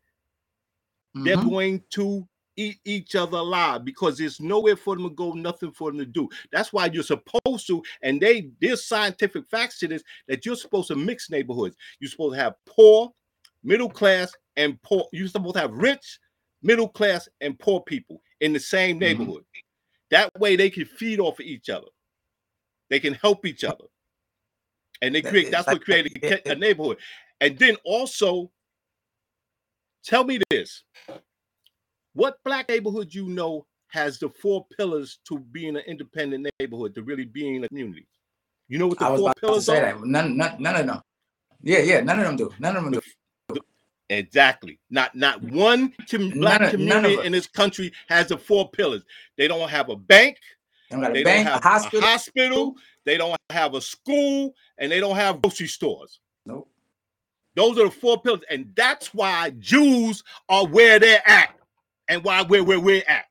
[SPEAKER 1] mm-hmm. they're going to eat each other alive because there's nowhere for them to go, nothing for them to do. That's why you're supposed to, and they there's scientific facts to this that you're supposed to mix neighborhoods. You're supposed to have poor, middle class, and poor. You're supposed to have rich, middle class, and poor people in the same mm-hmm. neighborhood. Mm-hmm. That way they can feed off of each other. They can help each other. And they create that's what created a neighborhood. And then also tell me this what black neighborhood you know has the four pillars to being an independent neighborhood, to really being a community? You know what the four pillars are?
[SPEAKER 2] None, none, none of them. Yeah, yeah, none of them do. None of them do.
[SPEAKER 1] Exactly. Not not mm. one black none, community in this country has the four pillars. They don't have a bank.
[SPEAKER 2] They don't, they bank, don't have a hospital.
[SPEAKER 1] a hospital. They don't have a school, and they don't have grocery stores.
[SPEAKER 2] Nope.
[SPEAKER 1] Those are the four pillars, and that's why Jews are where they're at and why we're where we're at.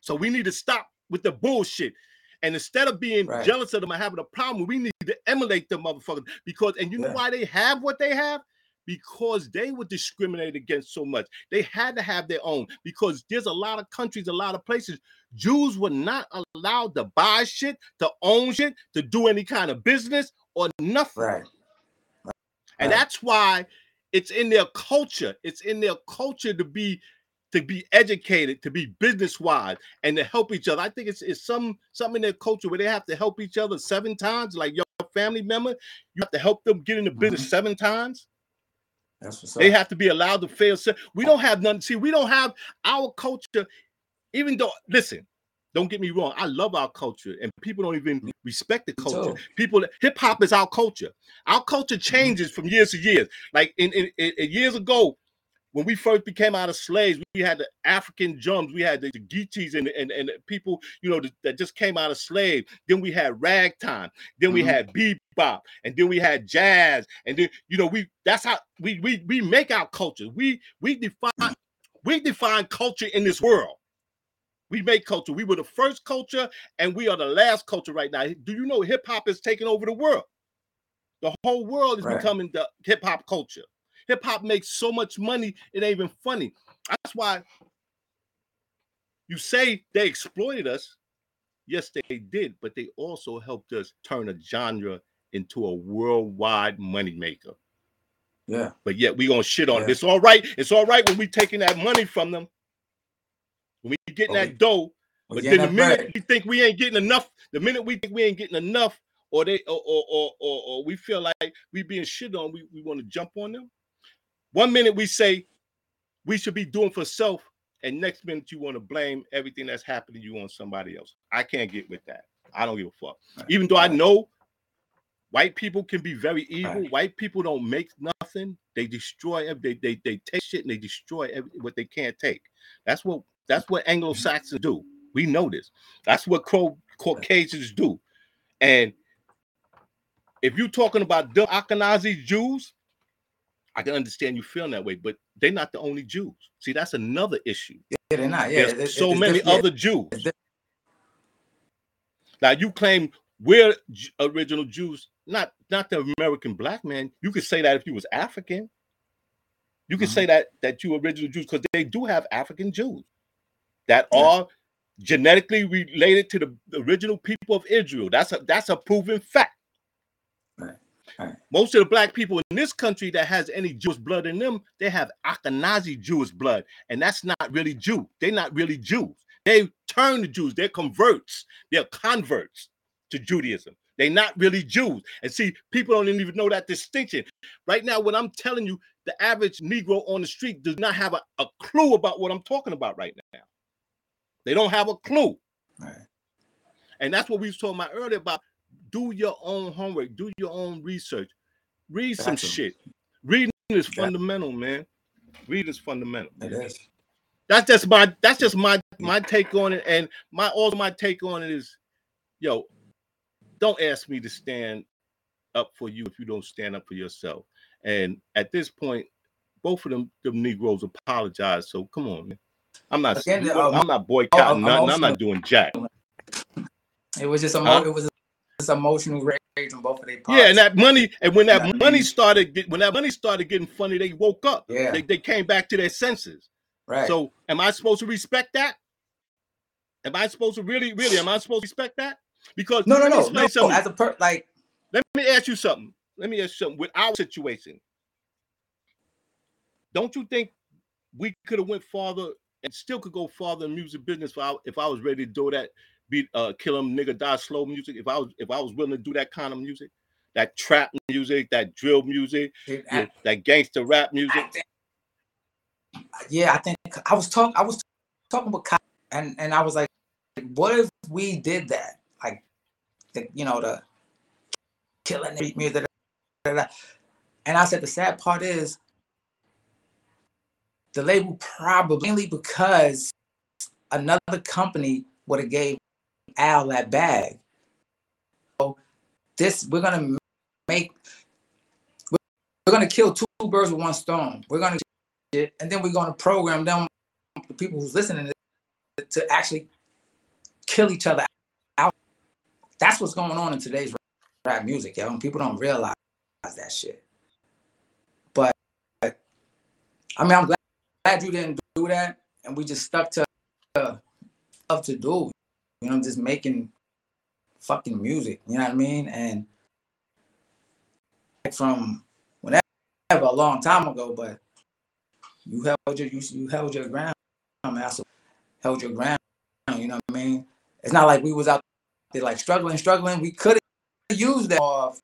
[SPEAKER 1] So we need to stop with the bullshit. And instead of being right. jealous of them and having a problem, we need to emulate them motherfuckers. Because and you know why they have what they have? Because they were discriminated against so much. They had to have their own. Because there's a lot of countries, a lot of places, Jews were not allowed to buy shit, to own shit, to do any kind of business or nothing.
[SPEAKER 2] Right.
[SPEAKER 1] right. And that's why it's in their culture. It's in their culture to be to be educated, to be business wise, and to help each other. I think it's, it's some something in their culture where they have to help each other seven times, like your family member. You have to help them get into business mm-hmm. seven times. They have to be allowed to fail. We don't have nothing. See, we don't have our culture, even though, listen, don't get me wrong. I love our culture, and people don't even respect the culture. People, hip hop is our culture. Our culture mm-hmm. changes from years to years. Like in, in, in years ago, when we first became out of slaves, we had the African drums, we had the, the Geechees and, and, and people, you know, that just came out of slave. Then we had ragtime, then we mm-hmm. had bebop, and then we had jazz, and then you know, we that's how we we we make our culture. We we define we define culture in this world. We make culture. We were the first culture, and we are the last culture right now. Do you know hip hop is taking over the world? The whole world is right. becoming the hip hop culture. Hip hop makes so much money, it ain't even funny. That's why you say they exploited us. Yes, they did, but they also helped us turn a genre into a worldwide moneymaker.
[SPEAKER 2] Yeah.
[SPEAKER 1] But yet we gonna shit on yeah. it. It's all right. It's all right when we taking that money from them. When we getting that dough. But then the minute bread. we think we ain't getting enough, the minute we think we ain't getting enough, or they or or or, or, or we feel like we being shit on, we, we want to jump on them. One minute we say we should be doing for self, and next minute you want to blame everything that's happening to you on somebody else. I can't get with that. I don't give a fuck. Right. Even though I know white people can be very evil, right. white people don't make nothing. They destroy. They they they take shit and they destroy every, what they can't take. That's what that's what Anglo Saxons do. We know this. That's what Cro- Caucasians do. And if you're talking about the Ashkenazi Jews, I can understand you feeling that way, but they're not the only Jews. See, that's another issue.
[SPEAKER 2] Yeah, they're not. Yeah,
[SPEAKER 1] There's so many other Jews. Now you claim we're original Jews, not not the American black man. You could say that if you was African. You could
[SPEAKER 2] Mhm.
[SPEAKER 1] say that that you original Jews because they do have African Jews that
[SPEAKER 2] Yeah.
[SPEAKER 1] are genetically related to the original people of Israel. That's a that's a proven fact.
[SPEAKER 2] Right, right.
[SPEAKER 1] Most of the black people in this country that has any Jewish blood in them, they have Ashkenazi Jewish blood, and that's not really Jew. They're not really Jews. They turn to Jews. They're converts. They're converts to Judaism. They're not really Jews. And see, people don't even know that distinction. Right now, what I'm telling you, the average Negro on the street does not have a, a clue about what I'm talking about right now. They don't have a clue.
[SPEAKER 2] Right.
[SPEAKER 1] And that's what we was talking about earlier about do your own homework, do your own research, read some shit. Reading is
[SPEAKER 2] Yeah.
[SPEAKER 1] fundamental, man. Reading is fundamental.
[SPEAKER 2] It is.
[SPEAKER 1] That's just my that's just my my take on it. And my also my take on it is, yo, don't ask me to stand up for you if you don't stand up for yourself. And at this point, both of them, them Negroes apologize. So come on, man. I'm not
[SPEAKER 2] Again,
[SPEAKER 1] I'm
[SPEAKER 2] uh,
[SPEAKER 1] not boycotting
[SPEAKER 2] I'm
[SPEAKER 1] nothing. I'm not doing jack.
[SPEAKER 2] It was just a
[SPEAKER 1] Huh?
[SPEAKER 2] it was just emotional rage on both of their parts.
[SPEAKER 1] Yeah, and that money, and when that
[SPEAKER 2] Yeah.
[SPEAKER 1] money started, when that money started getting funny, they woke up.
[SPEAKER 2] Yeah.
[SPEAKER 1] They, they came back to their senses.
[SPEAKER 2] right.
[SPEAKER 1] So, am I supposed to respect that? Am I supposed to really, really? Am I supposed to respect that? Because
[SPEAKER 2] no, no, no, no.
[SPEAKER 1] something.
[SPEAKER 2] As a per like
[SPEAKER 1] Let me ask you something. Let me ask you something. With our situation, don't you think we could have went farther and still could go farther in music business if I, if I was ready to do that, beat uh kill 'em nigga die slow music. If I was if I was willing to do that kind of music, that trap music, that drill music,
[SPEAKER 2] it-
[SPEAKER 1] yeah, that gangster rap
[SPEAKER 2] I
[SPEAKER 1] music.
[SPEAKER 2] think- yeah, I think I was talking. I was talking with Kyle, and and I was like, what if we did that? Like, the you know the killing music. And I said the sad part is the label probably mainly because another company would have gave Al that bag. So this we're gonna make we're gonna kill two birds with one stone. We're gonna it, and then we're gonna program them, the people who's listening, to, to actually kill each other out. That's what's going on in today's rap music, yo. And people don't realize that shit. But I mean, I'm glad, glad you didn't do that, and we just stuck to uh, stuff to do. You know, just making fucking music. You know what I mean? And from whenever a long time ago, but you held your you, you held your ground, man. So held your ground. You know what I mean? It's not like we was out there like struggling, struggling. We could have used that of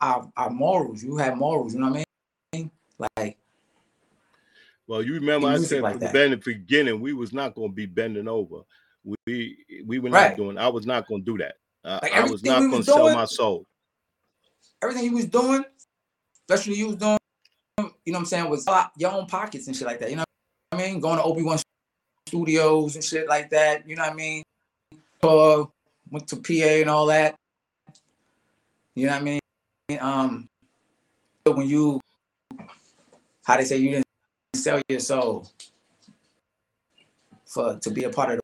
[SPEAKER 2] our, our morals. You had morals. You know what I mean? Like
[SPEAKER 1] Well, you remember I said
[SPEAKER 2] like
[SPEAKER 1] from the beginning we was not going to be bending over. We we were not
[SPEAKER 2] Right.
[SPEAKER 1] doing. I was not going to do that. Uh,
[SPEAKER 2] Like
[SPEAKER 1] I was not going to sell my soul.
[SPEAKER 2] everything he was doing, especially you was doing, you know what I'm saying, was your own pockets and shit like that. You know what I mean? Going to Obi Wan Studios and shit like that. You know what I mean? Or went to PA and all that. You know what I mean? Um, but when you, how they say, you didn't sell your soul for to be a part of the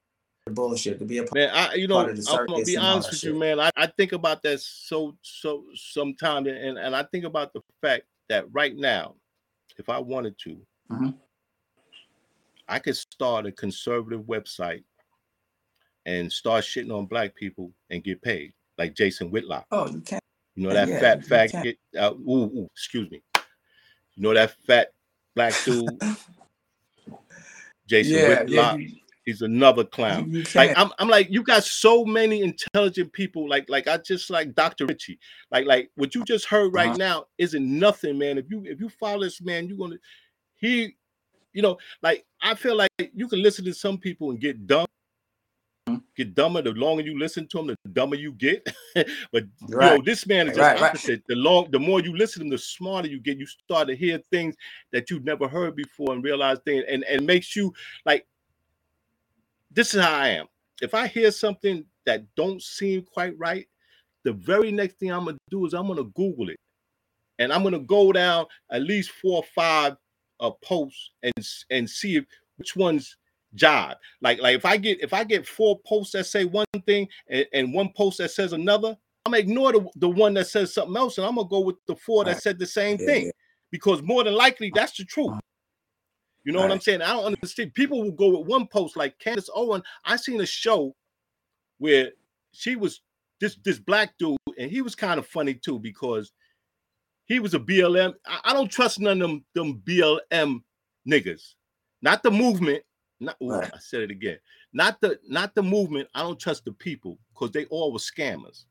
[SPEAKER 2] bullshit, to be a part.
[SPEAKER 1] Man, I you know I'm gonna be honest with you, man. I, I think about that so so sometimes, and and I think about the fact that right now, if I wanted to,
[SPEAKER 2] Mhm.
[SPEAKER 1] I could start a conservative website and start shitting on black people and get paid, like Jason Whitlock.
[SPEAKER 2] Oh, you can't.
[SPEAKER 1] You know that
[SPEAKER 2] yeah,
[SPEAKER 1] fat fat. Uh, ooh, ooh, excuse me. You know that fat black dude, Jason
[SPEAKER 2] Yeah, yeah,
[SPEAKER 1] Whitlock.
[SPEAKER 2] you,
[SPEAKER 1] He's another clown. Like. I'm, I'm like you got so many intelligent people. Like, like I just like Dr. Richey. Like, like what you just heard right
[SPEAKER 2] Uh-huh.
[SPEAKER 1] now isn't nothing, man. If you if you follow this man, you're gonna he, you know, like I feel like you can listen to some people and get dumb, get dumber. The longer you listen to them, the dumber you get. but you know, this man is just
[SPEAKER 2] Right, right.
[SPEAKER 1] opposite. The long, the more you listen to him, the smarter you get. You start to hear things that you've never heard before and realize things, and and makes you like. This is how I am. If I hear something that don't seem quite right, the very next thing I'm gonna do is I'm gonna Google it. and I'm gonna go down at least four or five uh, posts and and see if, which ones job. Like like if I get if I get four posts that say one thing and, and one post that says another, I'm gonna ignore the, the one that says something else, and I'm gonna go with the four that said the same yeah, thing because more than likely that's the truth. You know right. what I'm saying? I don't understand. People will go with one post like Candace Owen. I seen a show where she was this this black dude, and he was kind of funny too because he was a BLM. I, I don't trust none of them them BLM niggas, not the movement. Not ooh, right. I said it again. Not the not the movement. I don't trust the people because they all were scammers.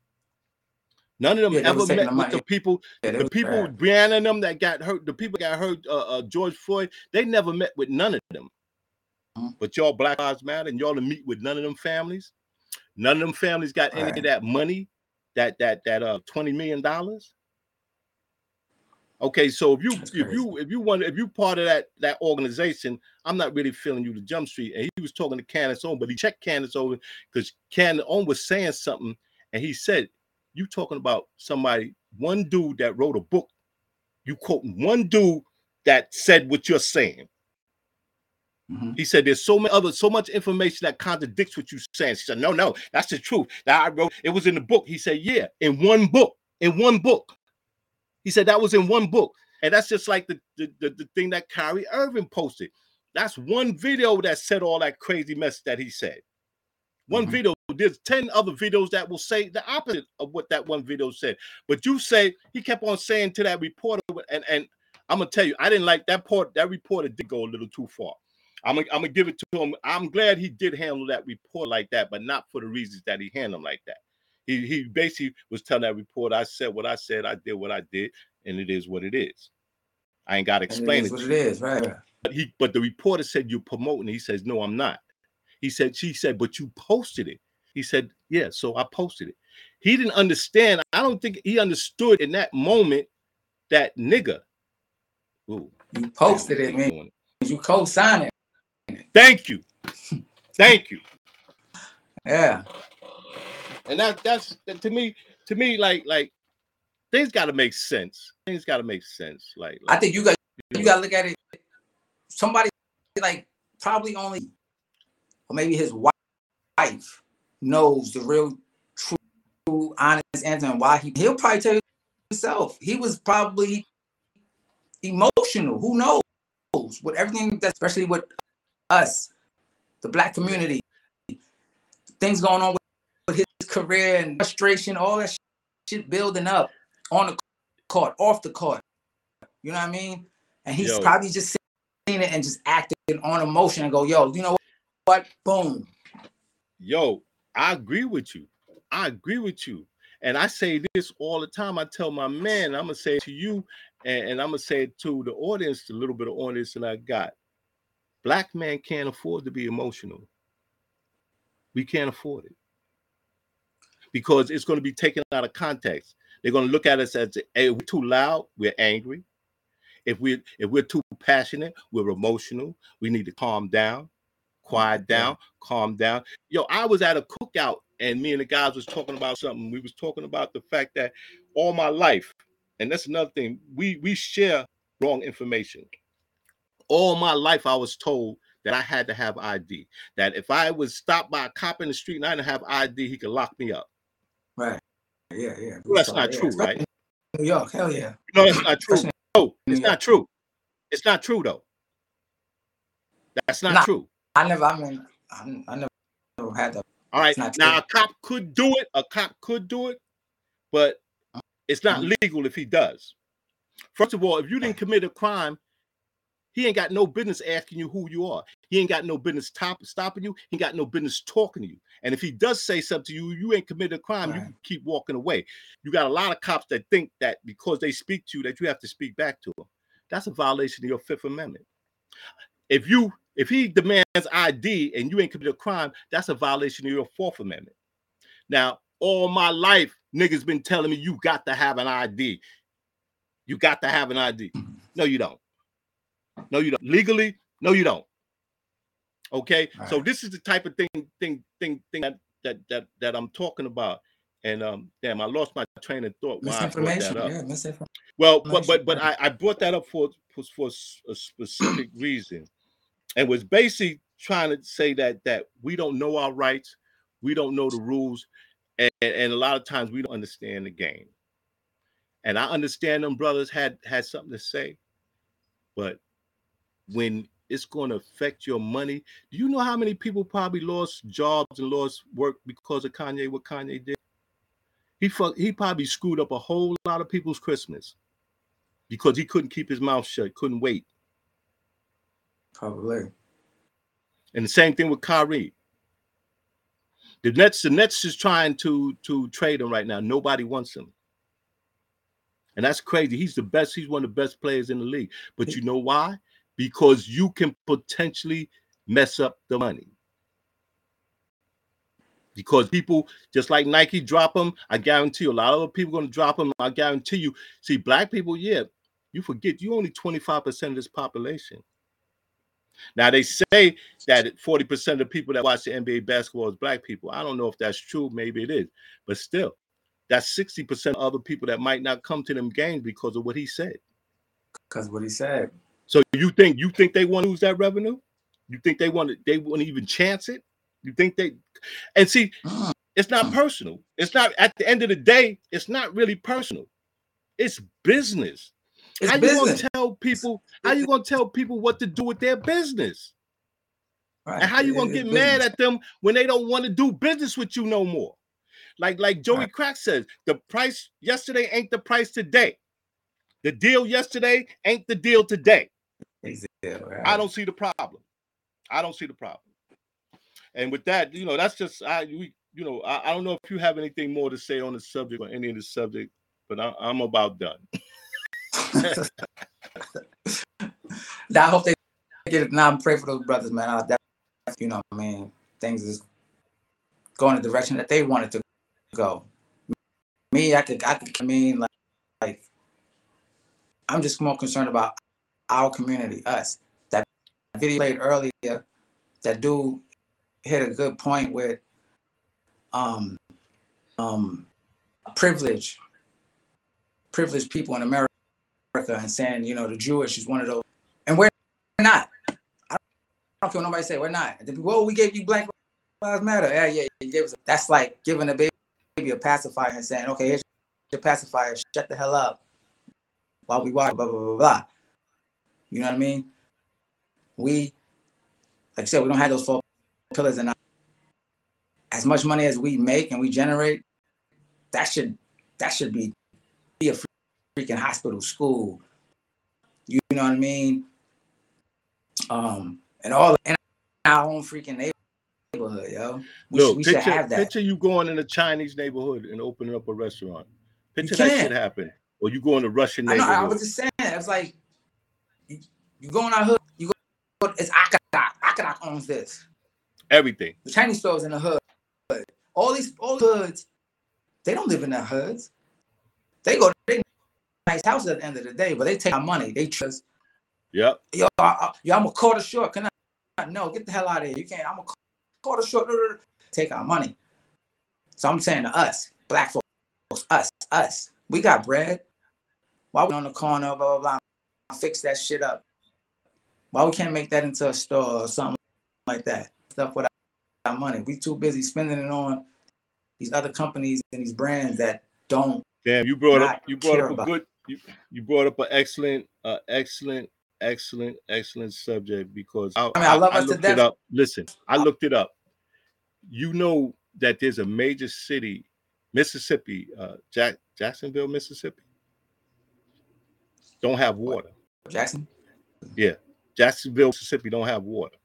[SPEAKER 1] None of them yeah, ever met with the people, yeah, the people, bad. Breonna and them that got hurt, the people got hurt, uh, uh, George Floyd, they never met with none of them. Mm-hmm. But y'all Black Lives Matter and y'all to meet with none of them families. None of them families got any of that money, that that that uh 20 million dollars. Okay, so if you if you if you want if you part of that that organization, I'm not really feeling you to Jump Street. And he was talking to Candace Owen, but he checked Candace Owen because Candace Owen was saying something, and he said, "You talking about somebody, one dude that wrote a book? You quoting one dude that said what you're saying." Mm-hmm. He said, "There's so many other, so much information that contradicts what you're saying." She said, "No, no, that's the truth. That I wrote. It was in the book." He said, "Yeah, in one book, in one book." He said that was in one book. And that's just like the, the, the, the thing that Kyrie Irving posted. That's one video that said all that crazy mess that he said. One mm-hmm. video, there's 10 other videos that will say the opposite of what that one video said. But you say he kept on saying to that reporter, and, and I'm gonna tell you, I didn't like that part. That reporter did go a little too far. I'm gonna, I'm gonna give it to him. I'm glad he did handle that report like that, but not for the reasons that he handled like that. He he basically was telling that report, I said what I said, I did what I did, and it is what it is. I ain't got to explain
[SPEAKER 2] it. What it is, right?
[SPEAKER 1] But he, but the reporter said you're promoting. He says, no, I'm not. He said, she said, but you posted it. He said, yeah, so I posted it. He didn't understand. I don't think he understood in that moment that nigga.
[SPEAKER 2] Ooh, you posted it, man. You co-signed
[SPEAKER 1] it. Thank you. Thank you.
[SPEAKER 2] Yeah
[SPEAKER 1] and that that's to me to me like like things got to make sense. Things got to make sense. Like, like,
[SPEAKER 2] I think you got you got to look at it. Somebody like probably only or maybe his wife knows the real true honest answer and why he he'll probably tell you himself. He was probably emotional. Who knows? With everything that especially with us, the black community, things going on with his career and frustration, all that shit building up on the court, off the court. You know what I mean? And he's yo. probably just seeing it and just acting on emotion and go, yo, you know what? Boom.
[SPEAKER 1] Yo, I agree with you. I agree with you. And I say this all the time. I tell my man, I'm gonna say to you, and, and I'm gonna say to the audience, the little bit of audience that I got. Black man can't afford to be emotional. We can't afford it because it's going to be taken out of context. They're going to look at us as hey, we're too loud, we're angry. If we if we're too passionate, we're emotional. We need to calm down, quiet down, calm down. Yo, I was at a cookout and me and the guys was talking about something. We was talking about the fact that all my life, and that's another thing, we we share wrong information. All my life, I was told that I had to have ID. That if I was stopped by a cop in the street and I didn't have ID, he could lock me up.
[SPEAKER 2] Right. Yeah, yeah.
[SPEAKER 1] Well, that's not yeah. true, right?
[SPEAKER 2] New York, hell yeah.
[SPEAKER 1] No, that's not true. No, it's not true. It's not true though. That's not nah, true.
[SPEAKER 2] I never. I mean, I, never had that.
[SPEAKER 1] All right. Now a cop could do it. A cop could do it, but it's not mm-hmm. legal if he does. First of all, if you didn't commit a crime, he ain't got no business asking you who you are. He ain't got no business top, stopping you. He got no business talking to you. And if he does say something to you, you ain't committed a crime. Right. You keep walking away. You got a lot of cops that think that because they speak to you, that you have to speak back to them. That's a violation of your Fifth Amendment. If you if he demands ID and you ain't committed a crime, that's a violation of your Fourth Amendment. Now, all my life, niggas been telling me you got to have an ID. You got to have an ID. No, you don't. No, you don't. Legally, no, you don't. Okay. Right. So this is the type of thing, thing, thing, thing that that that that I'm talking about. And um, damn, I lost my train of thought. Why I brought
[SPEAKER 2] Misinformation. Yeah, misinformation.
[SPEAKER 1] Well, but but but I, I brought that up for for, for a specific reason, and was basically trying to say that that we don't know our rights, we don't know the rules, and, and a lot of times we don't understand the game. And I understand them brothers had had something to say, but when it's going to affect your money, do you know how many people probably lost jobs and lost work because of Kanye? What Kanye did? He fuck, he probably screwed up a whole lot of people's Christmas because he couldn't keep his mouth shut, couldn't wait.
[SPEAKER 2] Probably.
[SPEAKER 1] And the same thing with Kyrie. The Nets, the Nets is trying to to trade him right now. Nobody wants him. And that's crazy. He's the best, he's one of the best players in the league. But you know why? Because you can potentially mess up the money. Because people, just like Nike drop them, I guarantee you, a lot of people going to drop them. I guarantee you. See, black people, yeah, you forget you only 25% of this population. Now they say that 40% of the people that watch the NBA basketball is black people. I don't know if that's true. Maybe it is, but still, that's 60% of other people that might not come to them games because of what he said.
[SPEAKER 2] Because what he said.
[SPEAKER 1] So you think you think they want to lose that revenue? You think they want to they want to even chance it? You think they and see
[SPEAKER 2] Mm.
[SPEAKER 1] it's not personal. It's not at the end of the day, it's not really personal. It's business.
[SPEAKER 2] It's
[SPEAKER 1] how you gonna tell people how you gonna tell people what to do with their business?
[SPEAKER 2] Right.
[SPEAKER 1] And how you gonna
[SPEAKER 2] it's
[SPEAKER 1] get mad at them when they don't want to do business with you no more? Like like Joey
[SPEAKER 2] Right.
[SPEAKER 1] Crack says, the price yesterday ain't the price today. The deal yesterday ain't the deal today.
[SPEAKER 2] Right.
[SPEAKER 1] I don't see the problem. I don't see the problem. And with that, you know, that's just I we you know I, I don't know if you have anything more to say on the subject or any of the subject, but I, I'm about done.
[SPEAKER 2] Now, I hope they get it. Now, I'm praying for those brothers, man. I, that, you know, I mean, things is going the direction that they wanted to go. Me, I could, I could, I mean, like, like, I'm just more concerned about our community, us. That video played earlier, that dude hit a good point with, um, um, privilege, privileged people in America, and saying, you know, the Jewish is one of those and we're not. I don't care what nobody say. We're not. The people, Well, we gave you Black Lives Matter. Yeah, yeah. You gave us. That's like giving a baby a pacifier and saying, "Okay, here's your pacifier. Shut the hell up." While we watch, blah blah blah blah. You know what I mean? We, like I said, we don't have those four pillars, and as much money as we make and we generate, that should that should be be a freaking hospital, school. You know what I mean? um, and all in our own freaking neighborhood, yo. We,
[SPEAKER 1] Look,
[SPEAKER 2] should, we should
[SPEAKER 1] picture,
[SPEAKER 2] have that.
[SPEAKER 1] picture you going in a Chinese neighborhood and opening up a restaurant. Picture that shit happen. Or you go in a Russian
[SPEAKER 2] I know.
[SPEAKER 1] neighborhood.
[SPEAKER 2] I was just saying. It's like you, you go in our hood. You go. It's Akadak. Akadak owns this.
[SPEAKER 1] Everything.
[SPEAKER 2] The Chinese stores in the hood. All these all the hoods. They don't live in their hoods. They go. Nice house at the end of the day, but they take our money. They just,
[SPEAKER 1] Yep.
[SPEAKER 2] Yo, I, yo, I'm a quarter short. Can I? No, get the hell out of here. You can't. I'm a quarter short. Take our money. So I'm saying to us, black folks, us, us, we got bread. Why we on the corner, blah, blah, blah, fix that shit up? Why we can't make that into a store or something like that? Stuff with our money. We too busy spending it on these other companies and these brands that don't.
[SPEAKER 1] Damn, you brought up you brought up a good you, you brought up an excellent, uh excellent, excellent, excellent subject because I,
[SPEAKER 2] I mean, I love us to
[SPEAKER 1] looked it up. Listen, I looked it up. You know that there's a major city, Mississippi, uh Jack Jacksonville, Mississippi, don't have water.
[SPEAKER 2] Jackson, Yeah,
[SPEAKER 1] Jacksonville, Mississippi don't have water.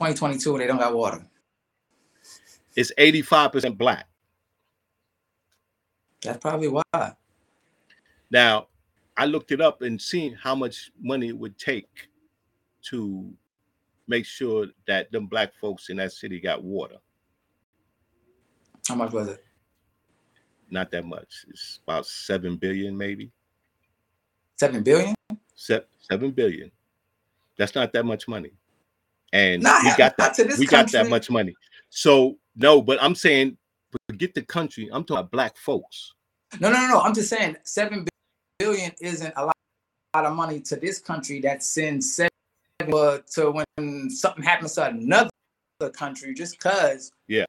[SPEAKER 2] 2022, they don't got water.
[SPEAKER 1] It's 85% black.
[SPEAKER 2] That's probably why.
[SPEAKER 1] Now, I looked it up and seen how much money it would take to make sure that them black folks in that city got water.
[SPEAKER 2] How much was it?
[SPEAKER 1] Not that much. It's about seven billion, maybe
[SPEAKER 2] Seven billion?
[SPEAKER 1] Se- seven billion. That's not that much money, and
[SPEAKER 2] Nah,
[SPEAKER 1] we got that. We got that much money. So no, but I'm saying Forget the country. I'm talking about black folks.
[SPEAKER 2] No, no, no, no. I'm just saying seven billion isn't a lot, lot of money to this country that sends seven uh, to when something happens to another country just cause.
[SPEAKER 1] Yeah.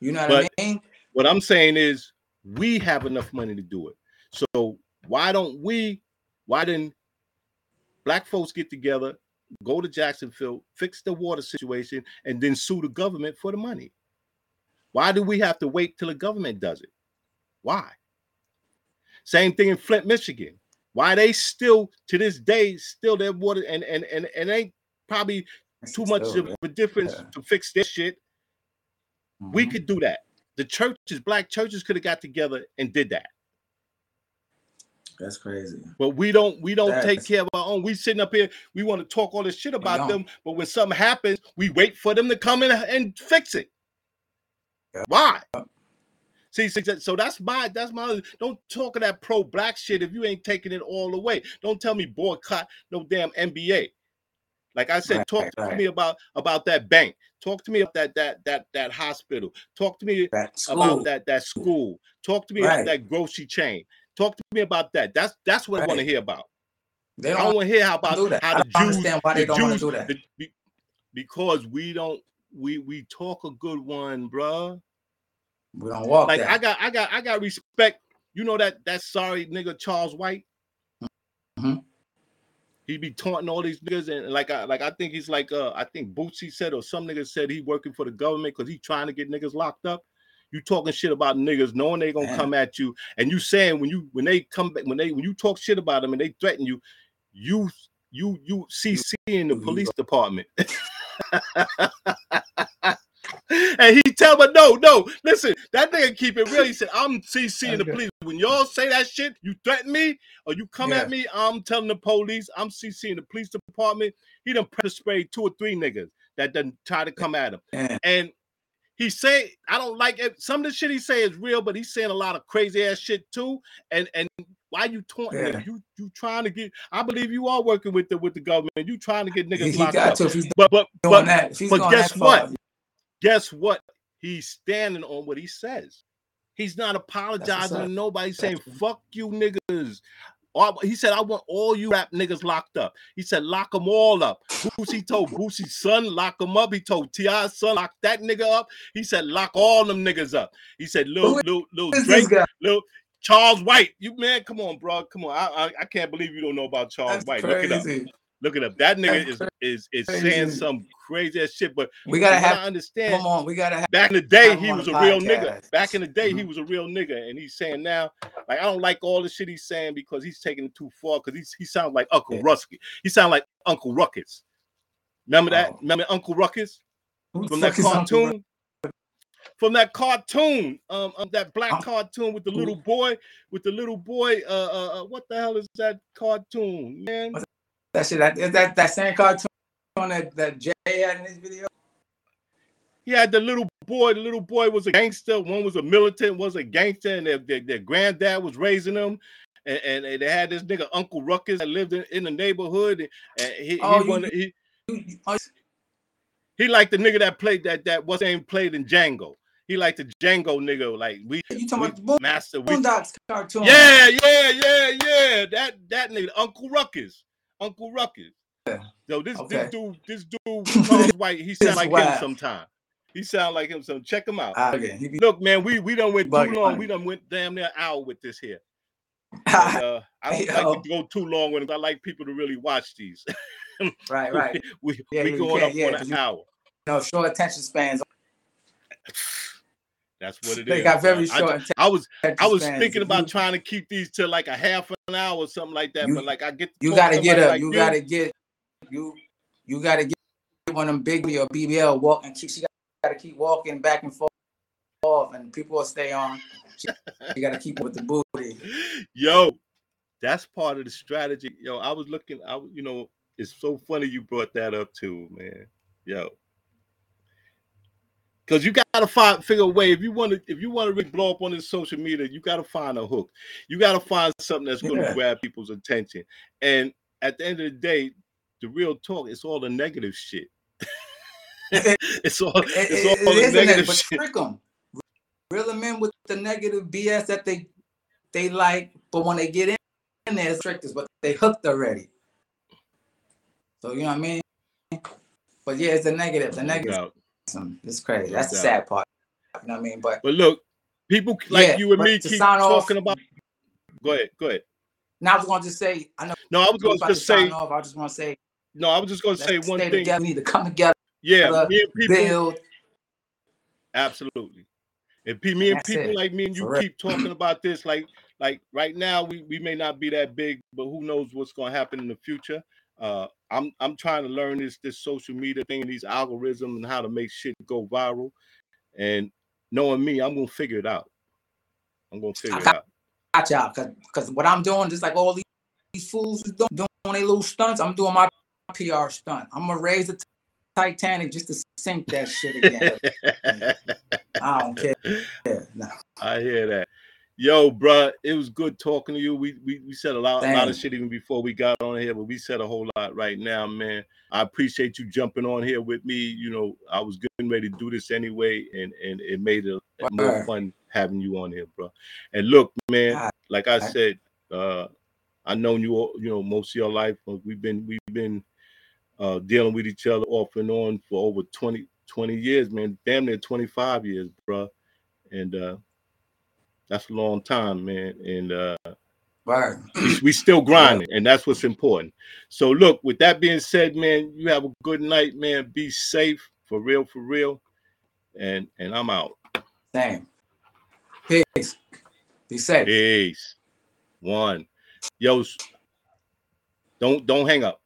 [SPEAKER 2] You know what
[SPEAKER 1] But-
[SPEAKER 2] I mean?
[SPEAKER 1] What I'm saying is we have enough money to do it. So why don't we, why didn't black folks get together, go to Jacksonville, fix the water situation, and then sue the government for the money? Why do we have to wait till the government does it? Why? Same thing in Flint, Michigan. Why they still to this day still their water and and and, and ain't probably too much
[SPEAKER 2] Still,
[SPEAKER 1] of a difference
[SPEAKER 2] Yeah.
[SPEAKER 1] to fix this shit. We
[SPEAKER 2] Mhm.
[SPEAKER 1] could do that. The churches, black churches could have got together and did that.
[SPEAKER 2] That's crazy.
[SPEAKER 1] But we don't we don't take care of our own. We sitting up here, we want to talk all this shit about them, but when something happens, we wait for them to come in and fix it.
[SPEAKER 2] Yeah.
[SPEAKER 1] Why? See, so that's my that's my don't talk of that pro black shit if you ain't taking it all away. Don't tell me boycott no damn NBA. Like I said,
[SPEAKER 2] Right,
[SPEAKER 1] talk to
[SPEAKER 2] right.
[SPEAKER 1] me about about that bank. Talk to me about that that that that hospital. Talk to me
[SPEAKER 2] That
[SPEAKER 1] about that that school. Talk to me
[SPEAKER 2] Right.
[SPEAKER 1] about that grocery chain. Talk to me about that. That's that's what I want to hear about.
[SPEAKER 2] They
[SPEAKER 1] don't
[SPEAKER 2] don't
[SPEAKER 1] want to hear how about
[SPEAKER 2] that.
[SPEAKER 1] how the Jews
[SPEAKER 2] understand why they
[SPEAKER 1] the
[SPEAKER 2] don't wanna do that.
[SPEAKER 1] the- because we don't we we talk a good one, bruh.
[SPEAKER 2] We don't walk
[SPEAKER 1] Like
[SPEAKER 2] that.
[SPEAKER 1] I got I got I got respect. You know that that sorry nigga Charleston White.
[SPEAKER 2] Mhm.
[SPEAKER 1] He be taunting all these niggas and like I like I think he's like uh I think Boosie said or some niggas said he working for the government because he trying to get niggas locked up. You talking shit about niggas knowing they gonna come at you, and you saying when you when they come back when they when you talk shit about them and they threaten you, you you you CC in the police department. and he tell me, no, no, listen, that nigga keep it real. He said, I'm CC in the police. When y'all say that shit, you threaten me or you come
[SPEAKER 2] Yeah.
[SPEAKER 1] at me, I'm telling the police, I'm CC in the police department. He done pepper sprayed two or three niggas that done try to come at him.
[SPEAKER 2] Yeah.
[SPEAKER 1] And he say, I don't like it. Some of the shit he say is real, but he's saying a lot of crazy ass shit too. And and why you taunting
[SPEAKER 2] Yeah.
[SPEAKER 1] You you trying to get I believe you are working with the with the government. You trying to get niggas
[SPEAKER 2] he
[SPEAKER 1] locked
[SPEAKER 2] got
[SPEAKER 1] up.
[SPEAKER 2] to
[SPEAKER 1] But but but
[SPEAKER 2] that.
[SPEAKER 1] But guess
[SPEAKER 2] that
[SPEAKER 1] what? Guess what? He's standing on what he says. He's not apologizing to nobody, saying "fuck you, niggas." He said, "I want all you rap niggas locked up." He said, "Lock them all up." Boosie told Boosie's son, "Lock them up." He told T.I.'s son, "Lock that nigga up." He said, "Lock all them niggas up." He said, "Lil, Lil, Lil
[SPEAKER 2] Who is this
[SPEAKER 1] Drake. Lil Charleston White." You man, come on, bro, come on. I I, I can't believe you don't know about Charles
[SPEAKER 2] That's
[SPEAKER 1] White. Look it up.
[SPEAKER 2] Crazy.
[SPEAKER 1] Look it up. That nigga is is is saying some crazy ass shit. But
[SPEAKER 2] We gotta
[SPEAKER 1] what I understand.
[SPEAKER 2] come on. We gotta have
[SPEAKER 1] Back in the day, he was
[SPEAKER 2] the
[SPEAKER 1] a real nigga. Back in the day, he
[SPEAKER 2] Mhm.
[SPEAKER 1] was a real nigga, and he's saying now, like I don't like all the shit he's saying because he's taking it too far. Because he's he sounds like Uncle
[SPEAKER 2] Yeah.
[SPEAKER 1] Rusky. He sounds like Uncle Ruckus. Remember that?
[SPEAKER 2] Oh.
[SPEAKER 1] Remember Uncle Ruckus
[SPEAKER 2] who
[SPEAKER 1] from that
[SPEAKER 2] fuck is Uncle
[SPEAKER 1] cartoon? From that cartoon, um, um, that black cartoon with the little boy, with the little boy. Uh, uh, uh, what the hell is that cartoon, man?
[SPEAKER 2] That shit. That is that that same cartoon that that Jay had in his video.
[SPEAKER 1] He had the little boy. The little boy was a gangster. One was a militant, was a gangster, and their, their, their granddad was raising them. And, and they had this nigga Uncle Ruckus that lived in, in the neighborhood. And, and he,
[SPEAKER 2] Oh,
[SPEAKER 1] he, wanted, he
[SPEAKER 2] oh,
[SPEAKER 1] he liked the nigga that played that that was name played in Django. He liked the Django nigga. Like we,
[SPEAKER 2] You
[SPEAKER 1] we
[SPEAKER 2] talking about the
[SPEAKER 1] master. We,
[SPEAKER 2] Boondocks cartoon?
[SPEAKER 1] yeah, yeah, yeah, yeah. That that nigga Uncle Ruckus. Uncle Ruckus.
[SPEAKER 2] Yeah.
[SPEAKER 1] So this
[SPEAKER 2] Okay.
[SPEAKER 1] this dude, this dude Charleston White, he sound like him
[SPEAKER 2] wild.
[SPEAKER 1] sometime. He sound like him. So check him out.
[SPEAKER 2] Ah, okay.
[SPEAKER 1] Look, man, we we done went too long. We done went damn near hour with this here. And, uh, I don't
[SPEAKER 2] Yo.
[SPEAKER 1] like to go too long with it. I like people to really watch these.
[SPEAKER 2] right, right.
[SPEAKER 1] we
[SPEAKER 2] Yeah,
[SPEAKER 1] we
[SPEAKER 2] you
[SPEAKER 1] going up
[SPEAKER 2] yeah,
[SPEAKER 1] on an
[SPEAKER 2] you-
[SPEAKER 1] hour.
[SPEAKER 2] No short attention spans.
[SPEAKER 1] That's what it is.
[SPEAKER 2] They got very short
[SPEAKER 1] I, I was I was thinking about
[SPEAKER 2] you,
[SPEAKER 1] trying to keep these to like a half an hour or something like that.
[SPEAKER 2] You-
[SPEAKER 1] but like I get
[SPEAKER 2] You gotta get up.
[SPEAKER 1] like
[SPEAKER 2] you gotta get you. You gotta get one of them big or BBL walk and keep. She gotta keep walking back and forth, and people will stay on. She, you gotta keep with the booty.
[SPEAKER 1] Yo, that's part of the strategy. Yo, I was looking. I you know, it's so funny you brought that up too, man. Yo, because you gotta find figure a way if you want to if you want to really blow up on this social media, you gotta find a hook. You gotta find something that's going to
[SPEAKER 2] Yeah.
[SPEAKER 1] grab people's attention. And at the end of the day, the real talk, it's all the negative shit. it's all
[SPEAKER 2] It,
[SPEAKER 1] it's
[SPEAKER 2] it,
[SPEAKER 1] all
[SPEAKER 2] it
[SPEAKER 1] the
[SPEAKER 2] is a
[SPEAKER 1] negative
[SPEAKER 2] negative, but
[SPEAKER 1] shit.
[SPEAKER 2] trick them. reel them in with the negative BS that they they like, but when they get in, in there, it's trickers, but they hooked already. So you know what I mean? But yeah, it's the negative. The negative. It's crazy. That's the sad part. You know what I mean? But
[SPEAKER 1] But look, people like
[SPEAKER 2] Yeah,
[SPEAKER 1] you and me keep
[SPEAKER 2] sign off-
[SPEAKER 1] talking about. Go ahead, go ahead.
[SPEAKER 2] now I was going to just say, I know
[SPEAKER 1] No, I was going to say.
[SPEAKER 2] off. I just want to say,
[SPEAKER 1] No, I was just going to say one
[SPEAKER 2] stay
[SPEAKER 1] thing.
[SPEAKER 2] together. We need to come together,
[SPEAKER 1] Yeah, me and people.
[SPEAKER 2] build.
[SPEAKER 1] Absolutely. And pe- me and people
[SPEAKER 2] it.
[SPEAKER 1] like me and you
[SPEAKER 2] For real.
[SPEAKER 1] keep talking about this. Like, like right now, we, we may not be that big, but who knows what's gonna happen in the future. Uh I'm I'm trying to learn this this social media thing and these algorithms and how to make shit go viral. And knowing me, I'm gonna figure it out. I'm gonna figure it
[SPEAKER 2] got-
[SPEAKER 1] out.
[SPEAKER 2] Watch out, cause, cause what I'm doing, just like all these, these fools is doing, doing their little stunts, I'm doing my PR stunt. I'm gonna raise the Titanic just to sink that shit again. I don't care. Yeah, No.
[SPEAKER 1] I hear that. Yo, bruh, it was good talking to you. We we, we said a lot, a lot of shit even before we got on here, but we said a whole lot right now, man. I appreciate you jumping on here with me. You know, I was getting ready to do this anyway, and and it made it more fun having you on here, bro. And look, man,
[SPEAKER 2] Alright.
[SPEAKER 1] like I said, uh, I known you all, you know, most of your life. but We've been we've been uh dealing with each other off and on for over 20, 20 years, man. Damn near 25 years, bro. And uh that's a long time, man. And uh
[SPEAKER 2] Word.
[SPEAKER 1] we, we still grinding, and that's what's important. So look, with that being said, man, you have a good night, man. Be safe, for real, for real. And and I'm out.
[SPEAKER 2] Same. Peace. Be safe.
[SPEAKER 1] Peace. One. Yo, don't don't hang up.